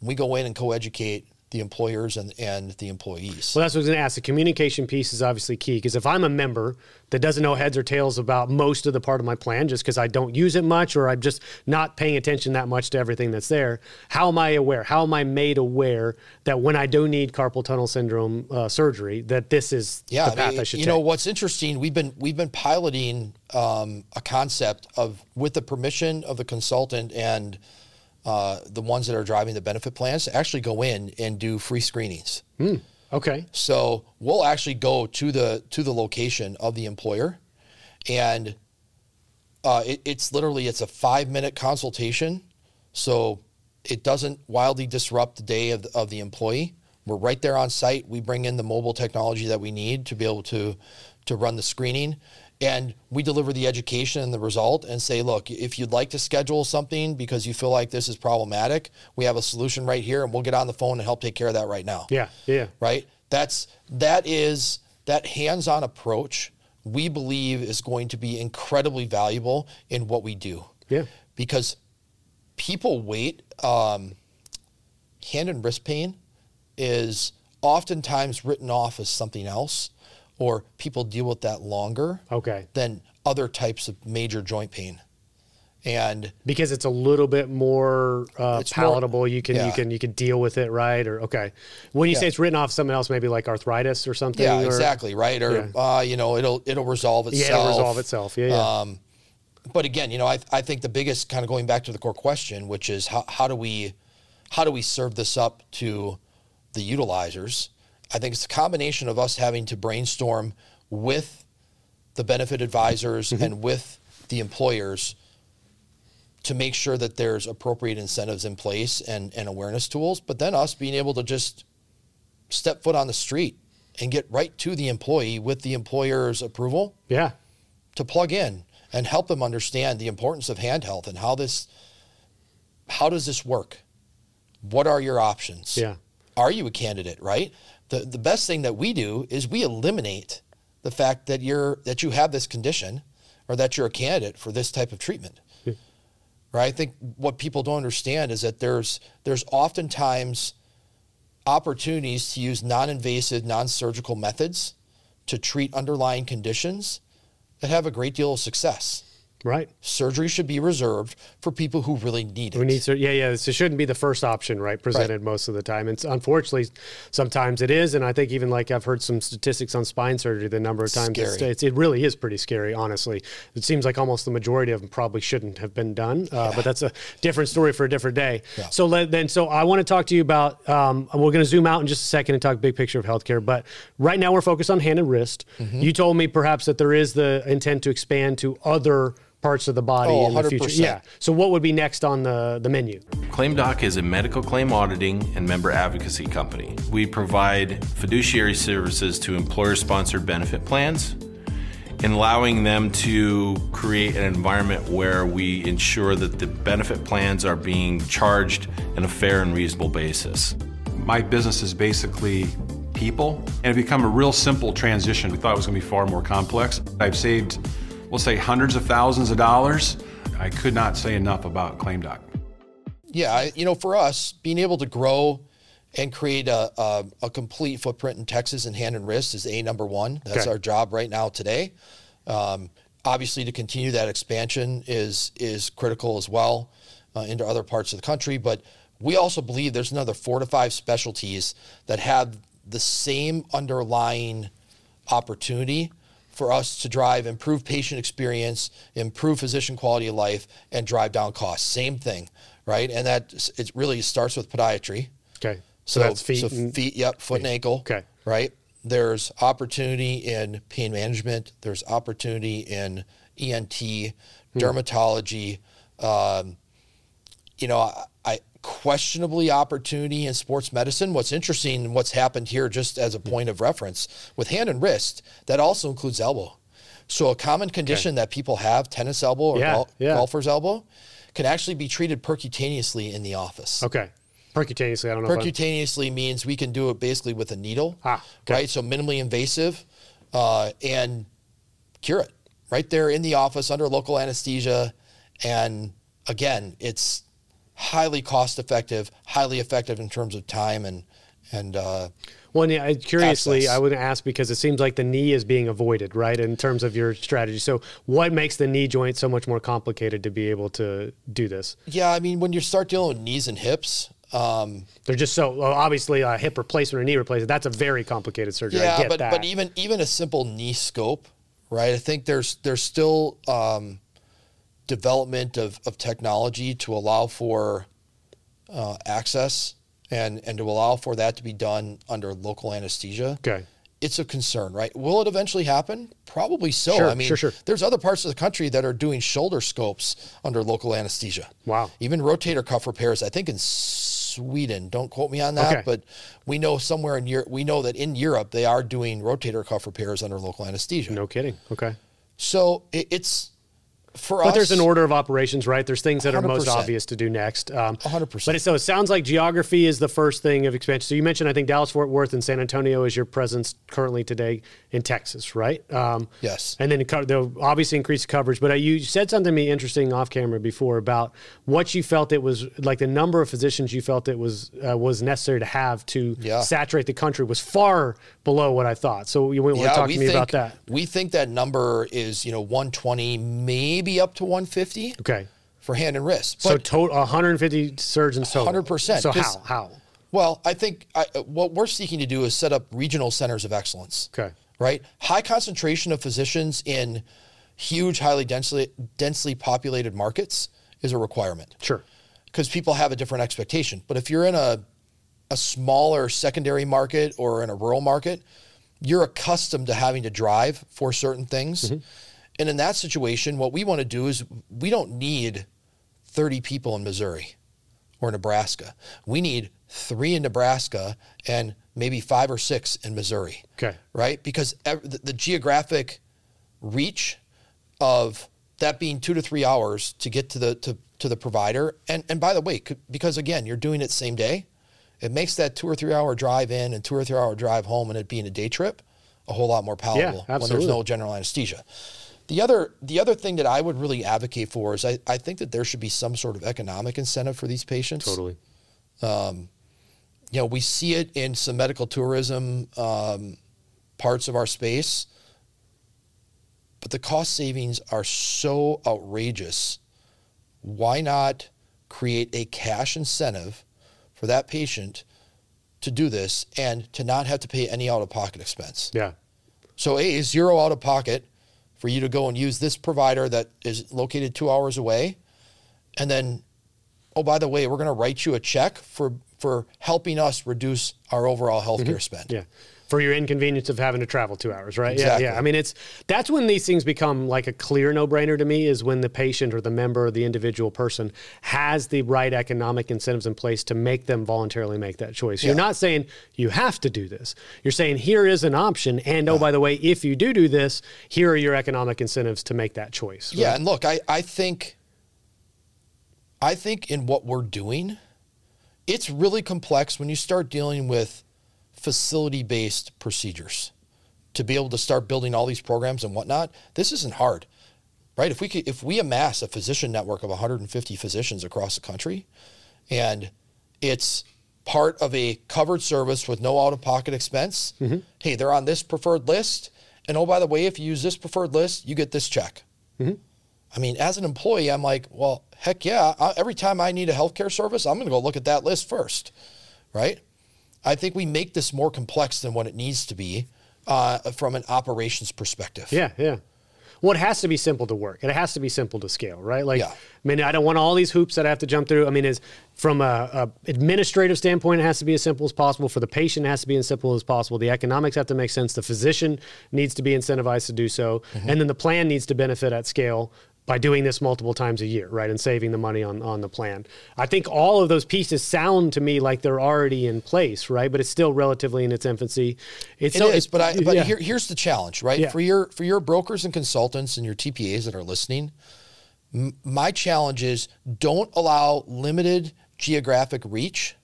we go in and co-educate the employers and, and the employees. Well, that's what I was going to ask. The communication piece is obviously key because if I'm a member that doesn't know heads or tails about most of the part of my plan just because I don't use it much or I'm just not paying attention that much to everything that's there, how am I aware? How am I made aware that when I do need carpal tunnel syndrome uh, surgery, that this is yeah, the path I, mean, should you take? You know what's interesting? We've been we've been piloting um, a concept of with the permission of the consultant and uh, the ones that are driving the benefit plans to actually go in and do free screenings. okay. So we'll actually go to the to the location of the employer, and uh, it, it's literally it's a five minute consultation, so it doesn't wildly disrupt the day of the, of the employee. We're right there on site. We bring in the mobile technology that we need to be able to to run the screening, and we deliver the education and the result and say, look, if you'd like to schedule something because you feel like this is problematic, we have a solution right here, and we'll get on the phone and help take care of that right now Yeah. Yeah. right? That's that is that hands-on approach we believe is going to be incredibly valuable in what we do Yeah. because people wait. Um, hand and wrist pain is oftentimes written off as something else, or people deal with that longer Okay. than other types of major joint pain. And Because it's a little bit more uh, It's more- palatable, you can you can you can deal with it, right? Or okay, when you say Yeah. it's written off something else, maybe like arthritis or something. yeah, or, exactly right. Or uh, you know, it'll it'll resolve itself. Yeah, it'll resolve itself. Yeah, yeah. Um, but again, you know, I, I think the biggest kind of going back to the core question, which is how, how do we how do we serve this up to the utilizers? I think it's a combination of us having to brainstorm with the benefit advisors Mm-hmm. and with the employers to make sure that there's appropriate incentives in place and, and awareness tools, but then us being able to just step foot on the street and get right to the employee with the employer's approval Yeah. to plug in and help them understand the importance of hand health and how this how does this work what are your options Yeah. are you a candidate right the the best thing that we do is we eliminate the fact that you're that you have this condition or that you're a candidate for this type of treatment. Right? I think what people don't understand is that there's there's oftentimes opportunities to use non-invasive non-surgical methods to treat underlying conditions that have a great deal of success Right. surgery should be reserved for people who really need it We need yeah, yeah. This shouldn't be the first option, right? Presented most of the time, and unfortunately, sometimes it is. And I think even like I've heard some statistics on spine surgery, the number of times it's, it really is pretty scary. Honestly, it seems like almost the majority of them probably shouldn't have been done. Uh, But that's a different story for a different day. So let, then, so I want to talk to you about. Um, we're going to zoom out in just a second and talk big picture of healthcare. But right now, we're focused on hand and wrist. Mm-hmm. You told me perhaps that there is the intent to expand to other parts of the body Oh, in the future. Yeah. So what would be next on the, the menu? ClaimDoc is a medical claim auditing and member advocacy company. We provide fiduciary services to employer sponsored benefit plans and allowing them to create an environment where we ensure that the benefit plans are being charged in a fair and reasonable basis. My business is basically people, and it become a real simple transition. We thought it was going to be far more complex. I've saved, we'll say, hundreds of thousands of dollars. I could not say enough about ClaimDoc. yeah you know for us being able to grow and create a, a, a complete footprint in texas in hand and wrist is a number one that's Okay. our job right now today um, obviously to continue that expansion is is critical as well uh, into other parts of the country but we also believe there's another four to five specialties that have the same underlying opportunity for us to drive improved patient experience, improve physician quality of life, and drive down costs. Same thing, right? And that it really starts with podiatry. Okay. So, that's feet. So feet, yep, foot and ankle. Okay. Right. There's opportunity in pain management. There's opportunity in ENT, Hmm. dermatology. Um, you know, I questionably opportunity in sports medicine. What's interesting, and what's happened here, just as a point of reference, with hand and wrist, that also includes elbow. So a common condition that people have, tennis elbow or Yeah, gol- yeah. golfer's elbow, can actually be treated percutaneously in the office. okay. Percutaneously. I don't know. Percutaneously means we can do it basically with a needle, Ah, okay. right? So minimally invasive, uh, and cure it right there in the office under local anesthesia. And again, it's highly cost effective, highly effective in terms of time and and uh, Well, yeah, I- curiously, Access. I would ask because it seems like the knee is being avoided, right, in terms of your strategy. So, what makes the knee joint so much more complicated to be able to do this? yeah. I mean, when you start dealing with knees and hips, um, They're just so well, obviously a hip replacement or knee replacement. That's a very complicated surgery. I yeah, but that. but even even a simple knee scope, right? I think there's there's still um, development of, of technology to allow for uh, access and and to allow for that to be done under local anesthesia. okay. It's a concern, right? Will it eventually happen? Probably so. Sure, I mean, sure, sure. there's other parts of the country that are doing shoulder scopes under local anesthesia. Wow. Even rotator cuff repairs. I think in Sweden. Don't quote me on that, Okay. but we know somewhere in Europe, we know that in Europe they are doing rotator cuff repairs under local anesthesia. No kidding. Okay. So it, it's for But us. there's an order of operations, right? There's things that are most 100%. obvious to do next. Um, 100%. But it, so it sounds like geography is the first thing of expansion. So you mentioned, I think Dallas, Fort Worth, and San Antonio is your presence currently today in Texas, right? Um, Yes. And then co- they'll obviously increase coverage. But uh, you said something to me interesting off camera before about what you felt it was like the number of physicians you felt it was uh, was necessary to have to Yeah. saturate the country was far below what I thought. So you want to talk to me about that? We think that number is you know 120, maybe up to 150 Okay. for hand and wrist. So total 150 surgeons total. 100%, So 'cause- how? How? well, I think I, what we're seeking to do is set up regional centers of excellence. Okay. right? High concentration of physicians in huge, highly densely densely populated markets is a requirement Sure. because people have a different expectation. But if you're in a a smaller secondary market or in a rural market, you're accustomed to having to drive for certain things. Mm-hmm. And in that situation, what we want to do is we don't need 30 people in Missouri or Nebraska. We need three in Nebraska and maybe five or six in Missouri. Okay. Right? Because the, the geographic reach of that being two to three hours to get to the to, to the provider and and by the way because again you're doing it same day it makes that two or three hour drive in and two or three hour drive home and it being a day trip a whole lot more palatable when there's no general anesthesia the other the other thing that i would really advocate for is i, I think that there should be some sort of economic incentive for these patients Totally. you know, we see it in some medical tourism um, parts of our space, but the cost savings are so outrageous. Why not create a cash incentive for that patient to do this and to not have to pay any out of pocket expense? Yeah. So, A, zero out of pocket for you to go and use this provider that is located two hours away. And then, oh, by the way, we're going to write you a check for, for helping us reduce our overall healthcare mm-hmm. spend. Yeah. For your inconvenience of having to travel two hours, right? Exactly. Yeah, yeah. I mean, it's that's when these things become like a clear no-brainer to me. Is when the patient or the member or the individual person has the right economic incentives in place to make them voluntarily make that choice. You're not saying you have to do this. You're saying here is an option, and oh, by the way, if you do do this, here are your economic incentives to make that choice. Yeah, and look, I, I think I think in what we're doing, it's really complex when you start dealing with facility based procedures to be able to start building all these programs and whatnot. This isn't hard. Right? If we could if we amass a physician network of 150 physicians across the country and it's part of a covered service with no out of pocket expense, mm-hmm. hey, they're on this preferred list. And oh, by the way, if you use this preferred list, you get this check. Mm-hmm. I mean, as an employee, I'm like, well, heck yeah. I, every time I need a healthcare service, I'm going to go look at that list first, right? I think we make this more complex than what it needs to be uh, from an operations perspective. Yeah, yeah. Well, it has to be simple to work. and It has to be simple to scale, right? Like, Yeah. I mean, I don't want all these hoops that I have to jump through. I mean, is from a, a administrative standpoint, it has to be as simple as possible. For the patient, it has to be as simple as possible. The economics have to make sense. The physician needs to be incentivized to do so, and then the plan needs to benefit at scale by doing this multiple times a year, right, and saving the money on on the plan. I think all of those pieces sound to me like they're already in place, right? But it's still relatively in its infancy. It's It so, is, but I, but yeah. here, here's the challenge, right? Yeah. For your for your brokers and consultants and your TPAs that are listening, m- my challenge is don't allow limited geographic reach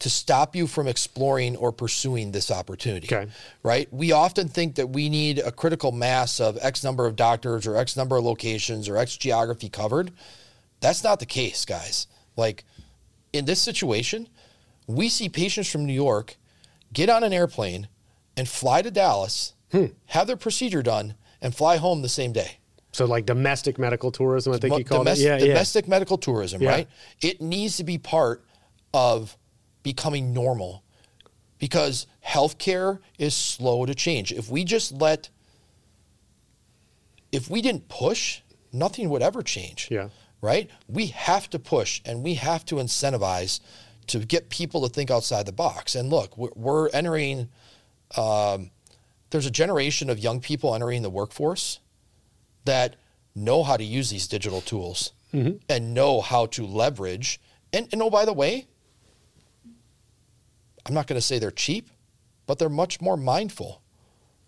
to stop you from exploring or pursuing this opportunity. Okay. Right? We often think that we need a critical mass of X number of doctors or X number of locations or X geography covered. That's not the case, guys. Like in this situation, we see patients from New York get on an airplane and fly to Dallas, hmm. have their procedure done, and fly home the same day. So like domestic medical tourism, I think you domes- it. Yeah, yeah. domestic medical tourism, Yeah. right? It needs to be part of becoming normal because healthcare is slow to change. If we just let, if we didn't push, nothing would ever change. Yeah. Right? We have to push and we have to incentivize to get people to think outside the box. And look, we're, entering, um, there's a generation of young people entering the workforce that know how to use these digital tools and know how to leverage. And, and oh, by the way, I'm not going to say they're cheap, but they're much more mindful,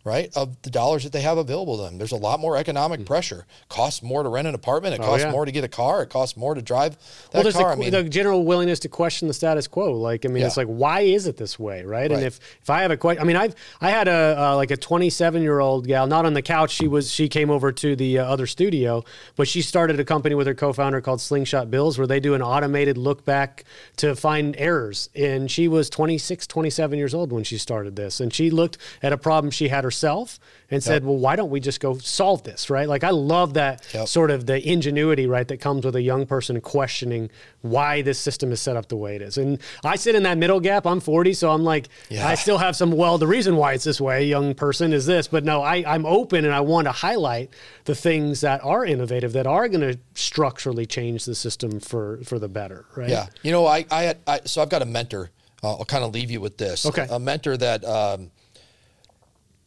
right, of the dollars that they have available to them. There's a lot more economic pressure. Costs more to rent an apartment. It Oh, costs yeah. more to get a car. It costs more to drive that well, there's car. the, I mean, the general willingness to question the status quo. Like, I mean, it's like, why is it this way, right? And if if I have a question, I mean, I've I had a uh, like a 27 year old gal, not on the couch. She was she came over to the uh, other studio, but she started a company with her co-founder called Slingshot Bills, where they do an automated look back to find errors. And she was 26, 27 years old when she started this, and she looked at a problem she had herself and said, well, why don't we just go solve this, right? Like, I love that Yep. sort of the ingenuity, right, that comes with a young person questioning why this system is set up the way it is. And I sit in that middle gap. I'm 40, so I'm like, Yeah. I still have some, well, the reason why it's this way, young person, is this. But no, I, I'm open and I want to highlight the things that are innovative, that are going to structurally change the system for, for the better, right? Yeah, you know, I, I, had, I so I've got a mentor. Uh, I'll kind of leave you with this. Okay. A mentor that um,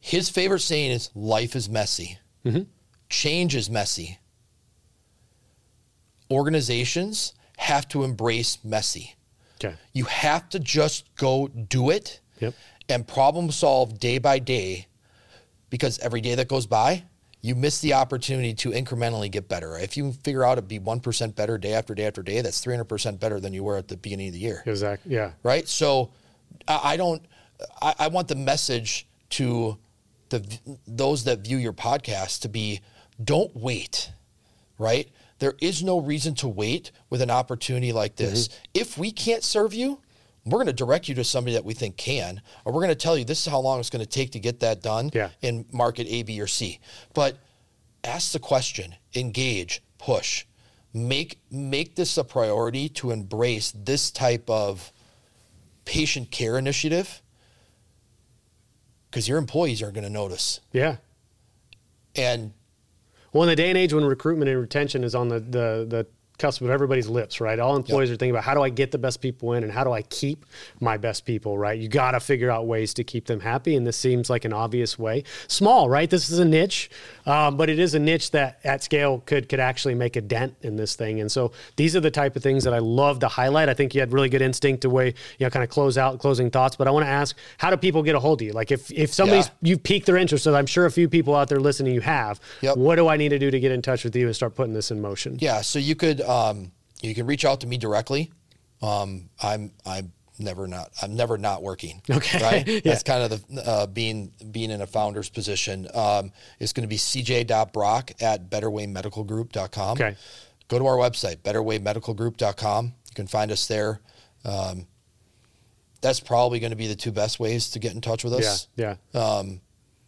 his favorite saying is "Life is messy, mm-hmm. change is messy." organizations have to embrace messy. Okay. You have to just go do it Yep. and problem solve day by day because every day that goes by, you miss the opportunity to incrementally get better. If you figure out it'd be 1% better day after day after day, that's 300% better than you were at the beginning of the year Exactly. Yeah. right? So I, I don't. I, I want the message to the those that view your podcast to be: don't wait, right? There is no reason to wait with an opportunity like this. Mm-hmm. If we can't serve you, we're going to direct you to somebody that we think can, or we're going to tell you this is how long it's going to take to get that done Yeah. in market A, B, or C. But ask the question, engage, push, make make this a priority to embrace this type of patient care initiative because your employees are going to notice. Yeah. And Well, in the day and age when recruitment and retention is on the the, the cusp of everybody's lips, right? All employees are thinking about how do I get the best people in and how do I keep my best people, right? You got to figure out ways to keep them happy, and this seems like an obvious way. Small, right? This is a niche, um, but it is a niche that at scale could could actually make a dent in this thing. And so these are the type of things that I love to highlight. I think you had really good instinct to way you know kind of close out closing thoughts. But I want to ask, how do people get a hold of you? Like if if somebody's Yeah. you piqued their interest, and I'm sure a few people out there listening you have. Yep. What do I need to do to get in touch with you and start putting this in motion? yeah, so you could um, you can reach out to me directly. Um, I'm I'm never not I'm never not working. Okay. right. Yeah. That's kind of the uh, being being in a founder's position. Um, it's going to be cj.brock at betterwaymedicalgroup.com. Okay. Go to our website betterwaymedicalgroup.com. You can find us there. Um, that's probably going to be the two best ways to get in touch with Yeah, us. yeah. Um,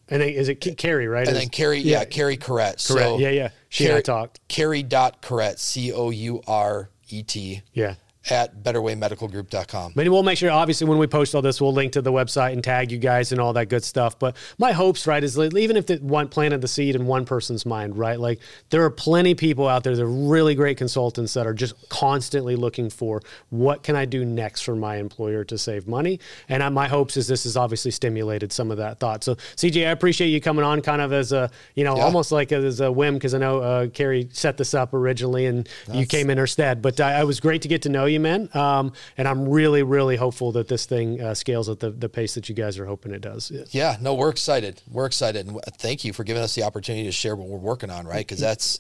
And then is it Carrie, right? and Is- then Carrie, yeah, Carrie Couret. Correct. So yeah, yeah. She and I talked. Carrie dot Couret, C O U R E T, Yeah. At betterwaymedicalgroup.com. But we'll make sure, obviously, when we post all this, we'll link to the website and tag you guys and all that good stuff. But my hopes, right, is that even if it one planted the seed in one person's mind, right, like there are plenty of people out there that are really great consultants that are just constantly looking for what can I do next for my employer to save money. And I, my hopes is this has obviously stimulated some of that thought. So CJ, I appreciate you coming on, kind of as a you know Yeah. almost like as a whim because I know uh, Carrie set this up originally and you came in her stead. But I, I was great to get to know you, man. Um, and I'm really, really hopeful that this thing uh, scales at the, the pace that you guys are hoping it does. Yeah. Yeah, no, we're excited. We're excited, and thank you for giving us the opportunity to share what we're working on. Right, because that's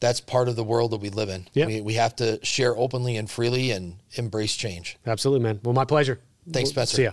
that's part of the world that we live in. Yeah. We, we have to share openly and freely and embrace change. Absolutely, man. Well, my pleasure. Thanks, Spencer. See ya.